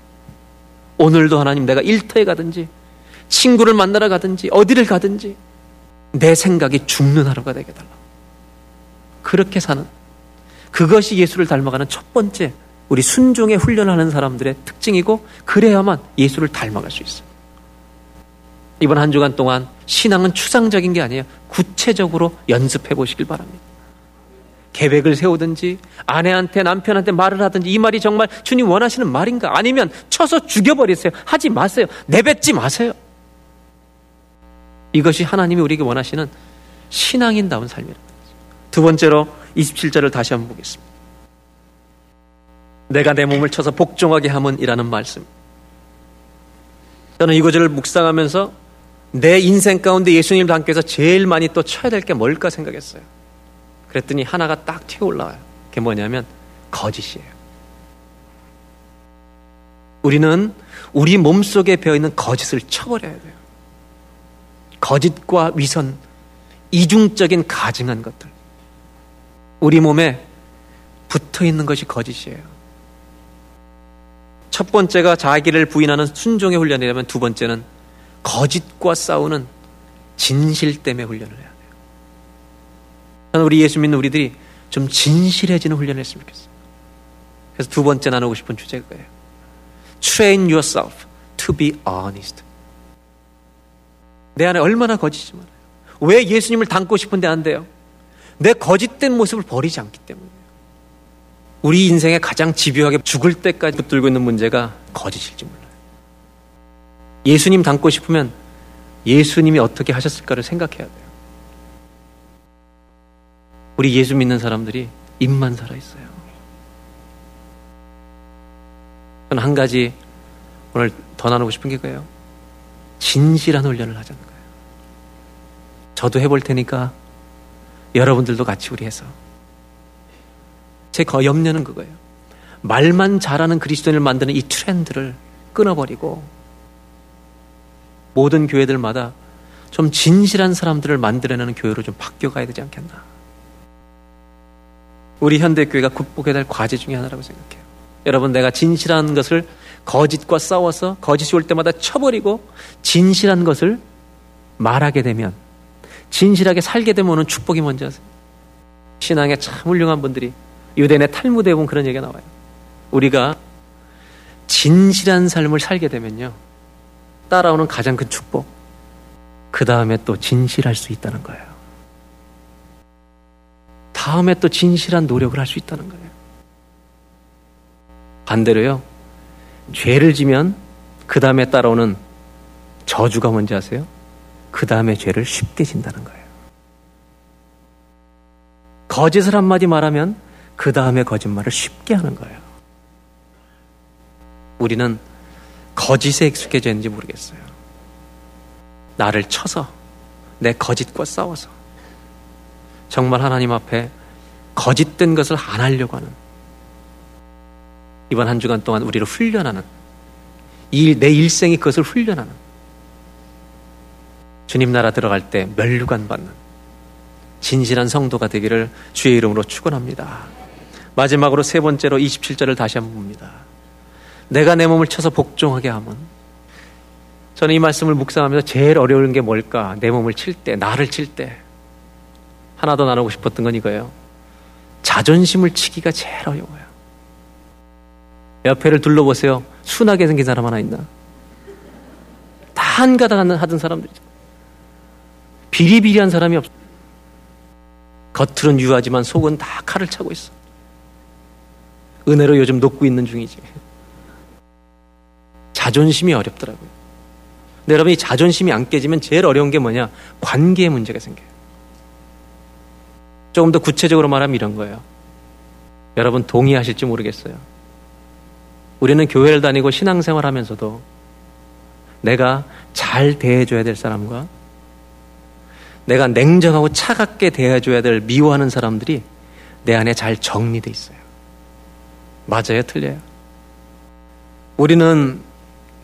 오늘도 하나님 내가 일터에 가든지 친구를 만나러 가든지 어디를 가든지 내 생각이 죽는 하루가 되게 달라. 그렇게 사는 그것이 예수를 닮아가는 첫 번째 우리 순종의 훈련하는 사람들의 특징이고 그래야만 예수를 닮아갈 수 있어요. 이번 한 주간 동안 신앙은 추상적인 게 아니에요. 구체적으로 연습해 보시길 바랍니다. 계획을 세우든지 아내한테 남편한테 말을 하든지 이 말이 정말 주님 원하시는 말인가 아니면 쳐서 죽여버리세요. 하지 마세요. 내뱉지 마세요. 이것이 하나님이 우리에게 원하시는 신앙인다운 삶이라는. 두 번째로 27절을 다시 한번 보겠습니다. 내가 내 몸을 쳐서 복종하게 함은이라는 말씀. 저는 이 구절을 묵상하면서 내 인생 가운데 예수님 닮께서 제일 많이 또 쳐야 될 게 뭘까 생각했어요. 그랬더니 하나가 딱 튀어 올라와요. 그게 뭐냐면 거짓이에요. 우리는 우리 몸속에 배어있는 거짓을 쳐버려야 돼요. 거짓과 위선, 이중적인 가증한 것들. 우리 몸에 붙어 있는 것이 거짓이에요. 첫 번째가 자기를 부인하는 순종의 훈련이라면 두 번째는 거짓과 싸우는 진실 때문에 훈련을 해야 돼요. 저는 우리 예수 믿는 우리들이 좀 진실해지는 훈련을 했으면 좋겠어요. 그래서 두 번째 나누고 싶은 주제가 그예요 Train yourself to be honest. 내 안에 얼마나 거짓이 많아요. 왜 예수님을 닮고 싶은데 안 돼요? 내 거짓된 모습을 버리지 않기 때문이에요. 우리 인생에 가장 집요하게 죽을 때까지 붙들고 있는 문제가 거짓일지 몰라요. 예수님 닮고 싶으면 예수님이 어떻게 하셨을까를 생각해야 돼요. 우리 예수 믿는 사람들이 입만 살아있어요. 저는 한 가지 오늘 더 나누고 싶은 게 그거예요. 진실한 훈련을 하자는 거예요. 저도 해볼 테니까 여러분들도 같이 우리 해서. 제 염려는 그거예요. 말만 잘하는 그리스도인을 만드는 이 트렌드를 끊어버리고 모든 교회들마다 좀 진실한 사람들을 만들어내는 교회로 좀 바뀌어가야 되지 않겠나. 우리 현대교회가 극복해야 될 과제 중에 하나라고 생각해요. 여러분, 내가 진실한 것을 거짓과 싸워서 거짓이 올 때마다 쳐버리고 진실한 것을 말하게 되면 진실하게 살게 되면 오는 축복이 뭔지 아세요? 신앙에 참 훌륭한 분들이 유대인의 탈무드에 보면 그런 얘기가 나와요. 우리가 진실한 삶을 살게 되면요. 따라오는 가장 큰 축복. 그 다음에 또 진실할 수 있다는 거예요. 다음에 또 진실한 노력을 할 수 있다는 거예요. 반대로요. 죄를 지면 그 다음에 따라오는 저주가 뭔지 아세요? 그 다음에 죄를 쉽게 진다는 거예요. 거짓을 한마디 말하면 그 다음에 거짓말을 쉽게 하는 거예요. 우리는 거짓에 익숙해져 있는지 모르겠어요. 나를 쳐서 내 거짓과 싸워서 정말 하나님 앞에 거짓된 것을 안 하려고 하는 이번 한 주간 동안 우리를 훈련하는 이 내 일생이 그것을 훈련하는 주님 나라 들어갈 때 멸류관 받는 진실한 성도가 되기를 주의 이름으로 축원합니다. 마지막으로 세 번째로 27절을 다시 한번 봅니다. 내가 내 몸을 쳐서 복종하게 하면 저는 이 말씀을 묵상하면서 제일 어려운 게 뭘까? 내 몸을 칠 때, 나를 칠 때. 하나 더 나누고 싶었던 건 이거예요. 자존심을 치기가 제일 어려워요. 옆에를 둘러보세요. 순하게 생긴 사람 하나 있나? 다 한가닥 하던 사람들이죠. 비리비리한 사람이 없어. 겉으로는 유하지만 속은 다 칼을 차고 있어. 은혜로 요즘 녹고 있는 중이지. 자존심이 어렵더라고요. 근데 여러분, 이 자존심이 안 깨지면 제일 어려운 게 뭐냐? 관계에 문제가 생겨요. 조금 더 구체적으로 말하면 이런 거예요. 여러분, 동의하실지 모르겠어요. 우리는 교회를 다니고 신앙생활 하면서도 내가 잘 대해줘야 될 사람과 내가 냉정하고 차갑게 대해줘야 될 미워하는 사람들이 내 안에 잘 정리돼 있어요. 맞아요, 틀려요? 우리는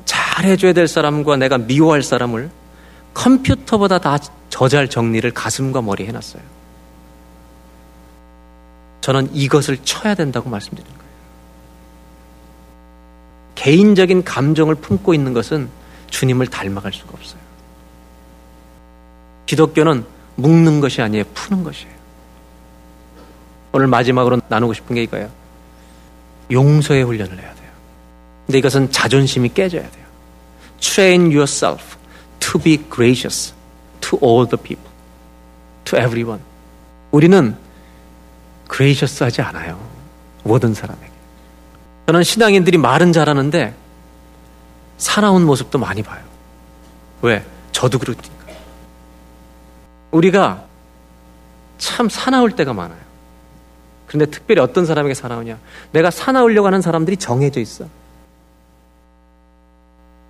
잘 해줘야 될 사람과 내가 미워할 사람을 컴퓨터보다 다 저잘 정리를 가슴과 머리에 해놨어요. 저는 이것을 쳐야 된다고 말씀드리는 거예요. 개인적인 감정을 품고 있는 것은 주님을 닮아갈 수가 없어요. 기독교는 묶는 것이 아니에요. 푸는 것이에요. 오늘 마지막으로 나누고 싶은 게 이거예요. 용서의 훈련을 해야 돼요. 근데 이것은 자존심이 깨져야 돼요. Train yourself to be gracious to all the people, to everyone. 우리는 gracious 하지 않아요. 모든 사람에게. 저는 신앙인들이 말은 잘하는데 사나운 모습도 많이 봐요. 왜? 저도 그렇니까. 우리가 참 사나울 때가 많아요. 그런데 특별히 어떤 사람에게 사나우냐? 내가 사나우려고 하는 사람들이 정해져 있어.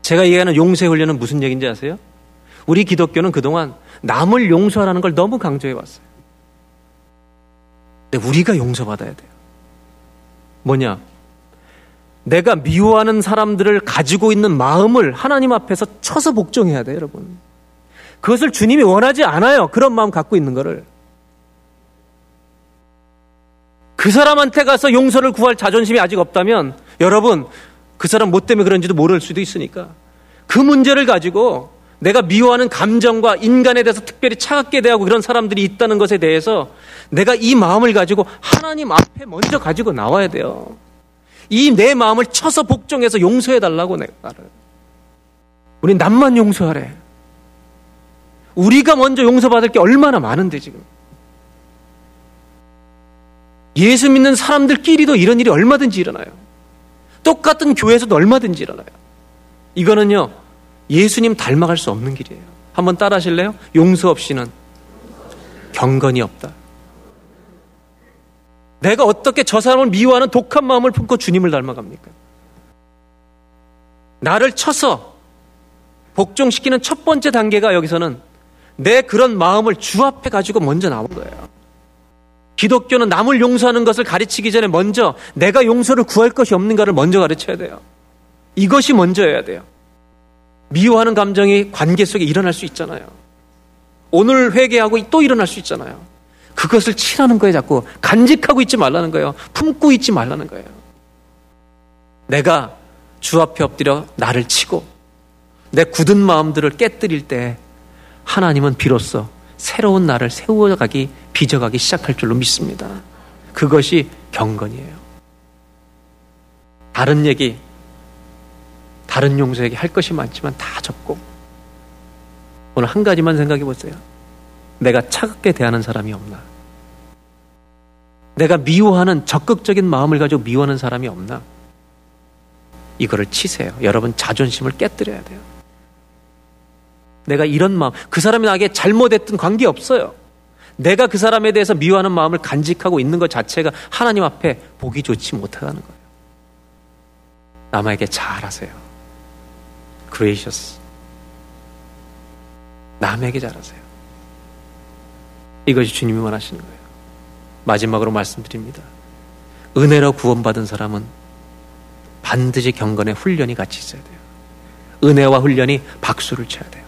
제가 얘기하는 용서의 훈련은 무슨 얘기인지 아세요? 우리 기독교는 그동안 남을 용서하라는 걸 너무 강조해 왔어요. 근데 우리가 용서받아야 돼요. 뭐냐? 내가 미워하는 사람들을 가지고 있는 마음을 하나님 앞에서 쳐서 복종해야 돼요, 여러분. 그것을 주님이 원하지 않아요. 그런 마음 갖고 있는 거를. 그 사람한테 가서 용서를 구할 자존심이 아직 없다면 여러분 그 사람 뭐 때문에 그런지도 모를 수도 있으니까 그 문제를 가지고 내가 미워하는 감정과 인간에 대해서 특별히 차갑게 대하고 그런 사람들이 있다는 것에 대해서 내가 이 마음을 가지고 하나님 앞에 먼저 가지고 나와야 돼요. 이 내 마음을 쳐서 복종해서 용서해 달라고 내가 나를. 우리 남만 용서하래. 우리가 먼저 용서받을 게 얼마나 많은데 지금. 예수 믿는 사람들끼리도 이런 일이 얼마든지 일어나요. 똑같은 교회에서도 얼마든지 일어나요. 이거는요, 예수님 닮아갈 수 없는 길이에요. 한번 따라 하실래요? 용서 없이는 경건이 없다. 내가 어떻게 저 사람을 미워하는 독한 마음을 품고 주님을 닮아갑니까? 나를 쳐서 복종시키는 첫 번째 단계가 여기서는 내 그런 마음을 주 앞에 가지고 먼저 나온 거예요. 기독교는 남을 용서하는 것을 가르치기 전에 먼저 내가 용서를 구할 것이 없는가를 먼저 가르쳐야 돼요. 이것이 먼저여야 돼요. 미워하는 감정이 관계 속에 일어날 수 있잖아요. 오늘 회개하고 또 일어날 수 있잖아요. 그것을 치라는 거예요, 자꾸. 간직하고 있지 말라는 거예요. 품고 있지 말라는 거예요. 내가 주 앞에 엎드려 나를 치고 내 굳은 마음들을 깨뜨릴 때 하나님은 비로소 새로운 나를 세워가기, 빚어가기 시작할 줄로 믿습니다. 그것이 경건이에요. 다른 얘기, 다른 용서에게 할 것이 많지만 다 접고 오늘 한 가지만 생각해 보세요. 내가 차갑게 대하는 사람이 없나? 내가 미워하는 적극적인 마음을 가지고 미워하는 사람이 없나? 이거를 치세요. 여러분 자존심을 깨뜨려야 돼요. 내가 이런 마음, 그 사람이 나에게 잘못했던 관계 없어요. 내가 그 사람에 대해서 미워하는 마음을 간직하고 있는 것 자체가 하나님 앞에 보기 좋지 못하다는 거예요. 남에게 잘하세요. gracious. 남에게 잘하세요. 이것이 주님이 원하시는 거예요. 마지막으로 말씀드립니다. 은혜로 구원받은 사람은 반드시 경건의 훈련이 같이 있어야 돼요. 은혜와 훈련이 박수를 쳐야 돼요.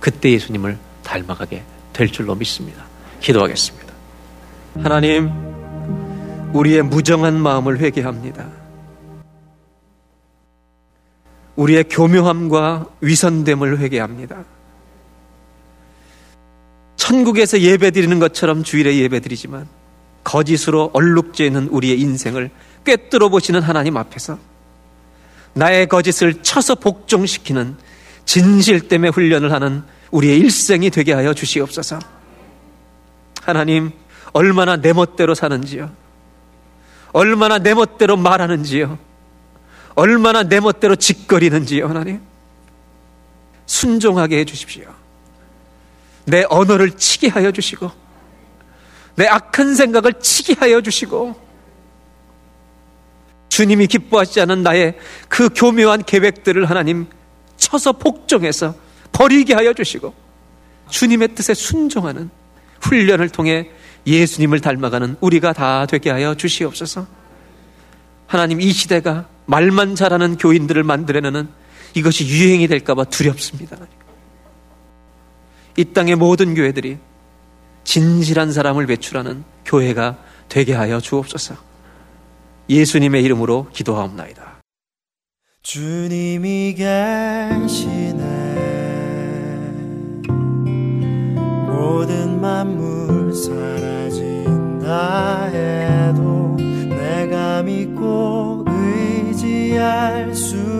그때 예수님을 닮아가게 될 줄로 믿습니다. 기도하겠습니다. 하나님, 우리의 무정한 마음을 회개합니다. 우리의 교묘함과 위선됨을 회개합니다. 천국에서 예배 드리는 것처럼 주일에 예배 드리지만 거짓으로 얼룩져 있는 우리의 인생을 꿰뚫어 보시는 하나님 앞에서 나의 거짓을 쳐서 복종시키는 진실 때문에 훈련을 하는 우리의 일생이 되게 하여 주시옵소서. 하나님, 얼마나 내 멋대로 사는지요. 얼마나 내 멋대로 말하는지요. 얼마나 내 멋대로 짓거리는지요, 하나님. 순종하게 해 주십시오. 내 언어를 치게 하여 주시고, 내 악한 생각을 치게 하여 주시고, 주님이 기뻐하지 않은 나의 그 교묘한 계획들을 하나님 쳐서 복종해서 버리게 하여 주시고, 주님의 뜻에 순종하는 훈련을 통해 예수님을 닮아가는 우리가 다 되게 하여 주시옵소서. 하나님 이 시대가 말만 잘하는 교인들을 만들어내는 이것이 유행이 될까봐 두렵습니다. 이 땅의 모든 교회들이 진실한 사람을 배출하는 교회가 되게 하여 주옵소서. 예수님의 이름으로 기도하옵나이다. 주님이 계시네. 모든 만물 사라진다 해도 내가 믿고 의지할 수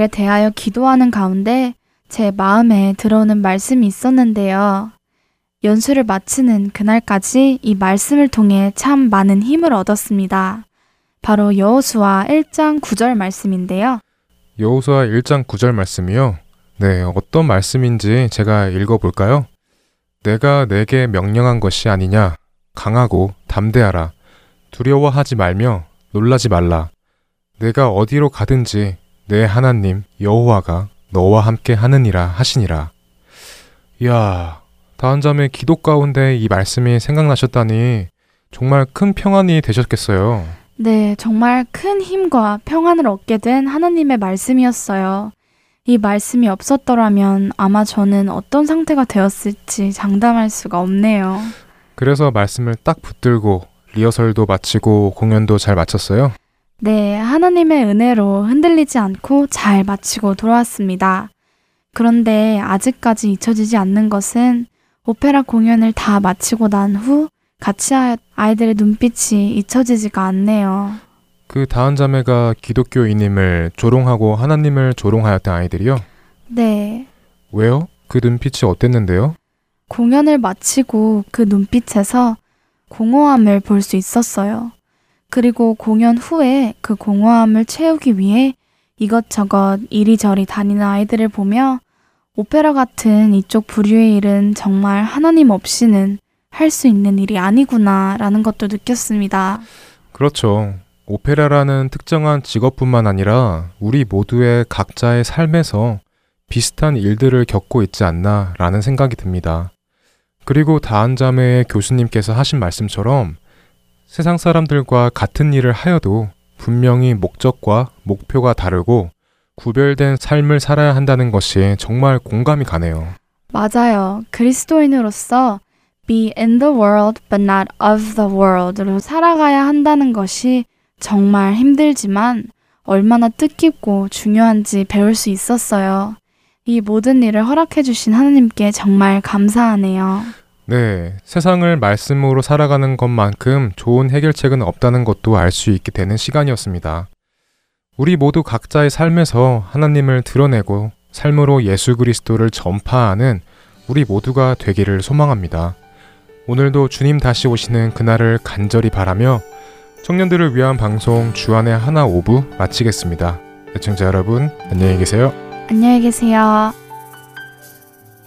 일에 대하여 기도하는 가운데 제 마음에 들어오는 말씀이 있었는데요. 연수를 마치는 그날까지 이 말씀을 통해 참 많은 힘을 얻었습니다. 바로 여호수아 1장 9절 말씀인데요. 여호수아 1장 9절 말씀이요. 네, 어떤 말씀인지 제가 읽어 볼까요? 내가 내게 명령한 것이 아니냐. 강하고 담대하라. 두려워하지 말며 놀라지 말라. 내가 어디로 가든지 내 하나님 여호와가 너와 함께 하느니라 하시니라. 이야, 다한 잠의 기도 가운데 이 말씀이 생각나셨다니 정말 큰 평안이 되셨겠어요. 네, 정말 큰 힘과 평안을 얻게 된 하나님의 말씀이었어요. 이 말씀이 없었더라면 아마 저는 어떤 상태가 되었을지 장담할 수가 없네요. 그래서 말씀을 딱 붙들고 리허설도 마치고 공연도 잘 마쳤어요. 네, 하나님의 은혜로 흔들리지 않고 잘 마치고 돌아왔습니다. 그런데 아직까지 잊혀지지 않는 것은 오페라 공연을 다 마치고 난 후 같이 아이들의 눈빛이 잊혀지지가 않네요. 그 다한 자매가 기독교인임을 조롱하고 하나님을 조롱하였던 아이들이요. 네, 왜요? 그 눈빛이 어땠는데요? 공연을 마치고 그 눈빛에서 공허함을 볼 수 있었어요. 그리고 공연 후에 그 공허함을 채우기 위해 이것저것 이리저리 다니는 아이들을 보며 오페라 같은 이쪽 부류의 일은 정말 하나님 없이는 할 수 있는 일이 아니구나 라는 것도 느꼈습니다. 그렇죠. 오페라라는 특정한 직업뿐만 아니라 우리 모두의 각자의 삶에서 비슷한 일들을 겪고 있지 않나 라는 생각이 듭니다. 그리고 다한 자매의 교수님께서 하신 말씀처럼 세상 사람들과 같은 일을 하여도 분명히 목적과 목표가 다르고 구별된 삶을 살아야 한다는 것이 정말 공감이 가네요. 맞아요. 그리스도인으로서 be in the world but not of the world로 살아가야 한다는 것이 정말 힘들지만 얼마나 뜻깊고 중요한지 배울 수 있었어요. 이 모든 일을 허락해 주신 하나님께 정말 감사하네요. 네, 세상을 말씀으로 살아가는 것만큼 좋은 해결책은 없다는 것도 알 수 있게 되는 시간이었습니다. 우리 모두 각자의 삶에서 하나님을 드러내고 삶으로 예수 그리스도를 전파하는 우리 모두가 되기를 소망합니다. 오늘도 주님 다시 오시는 그날을 간절히 바라며 청년들을 위한 방송 주안의 하나 오부 마치겠습니다. 애청자 여러분, 안녕히 계세요. 안녕히 계세요.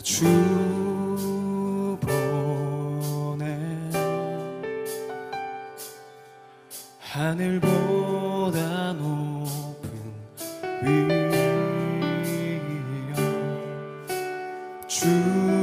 주 하늘보다 높은 위엄 주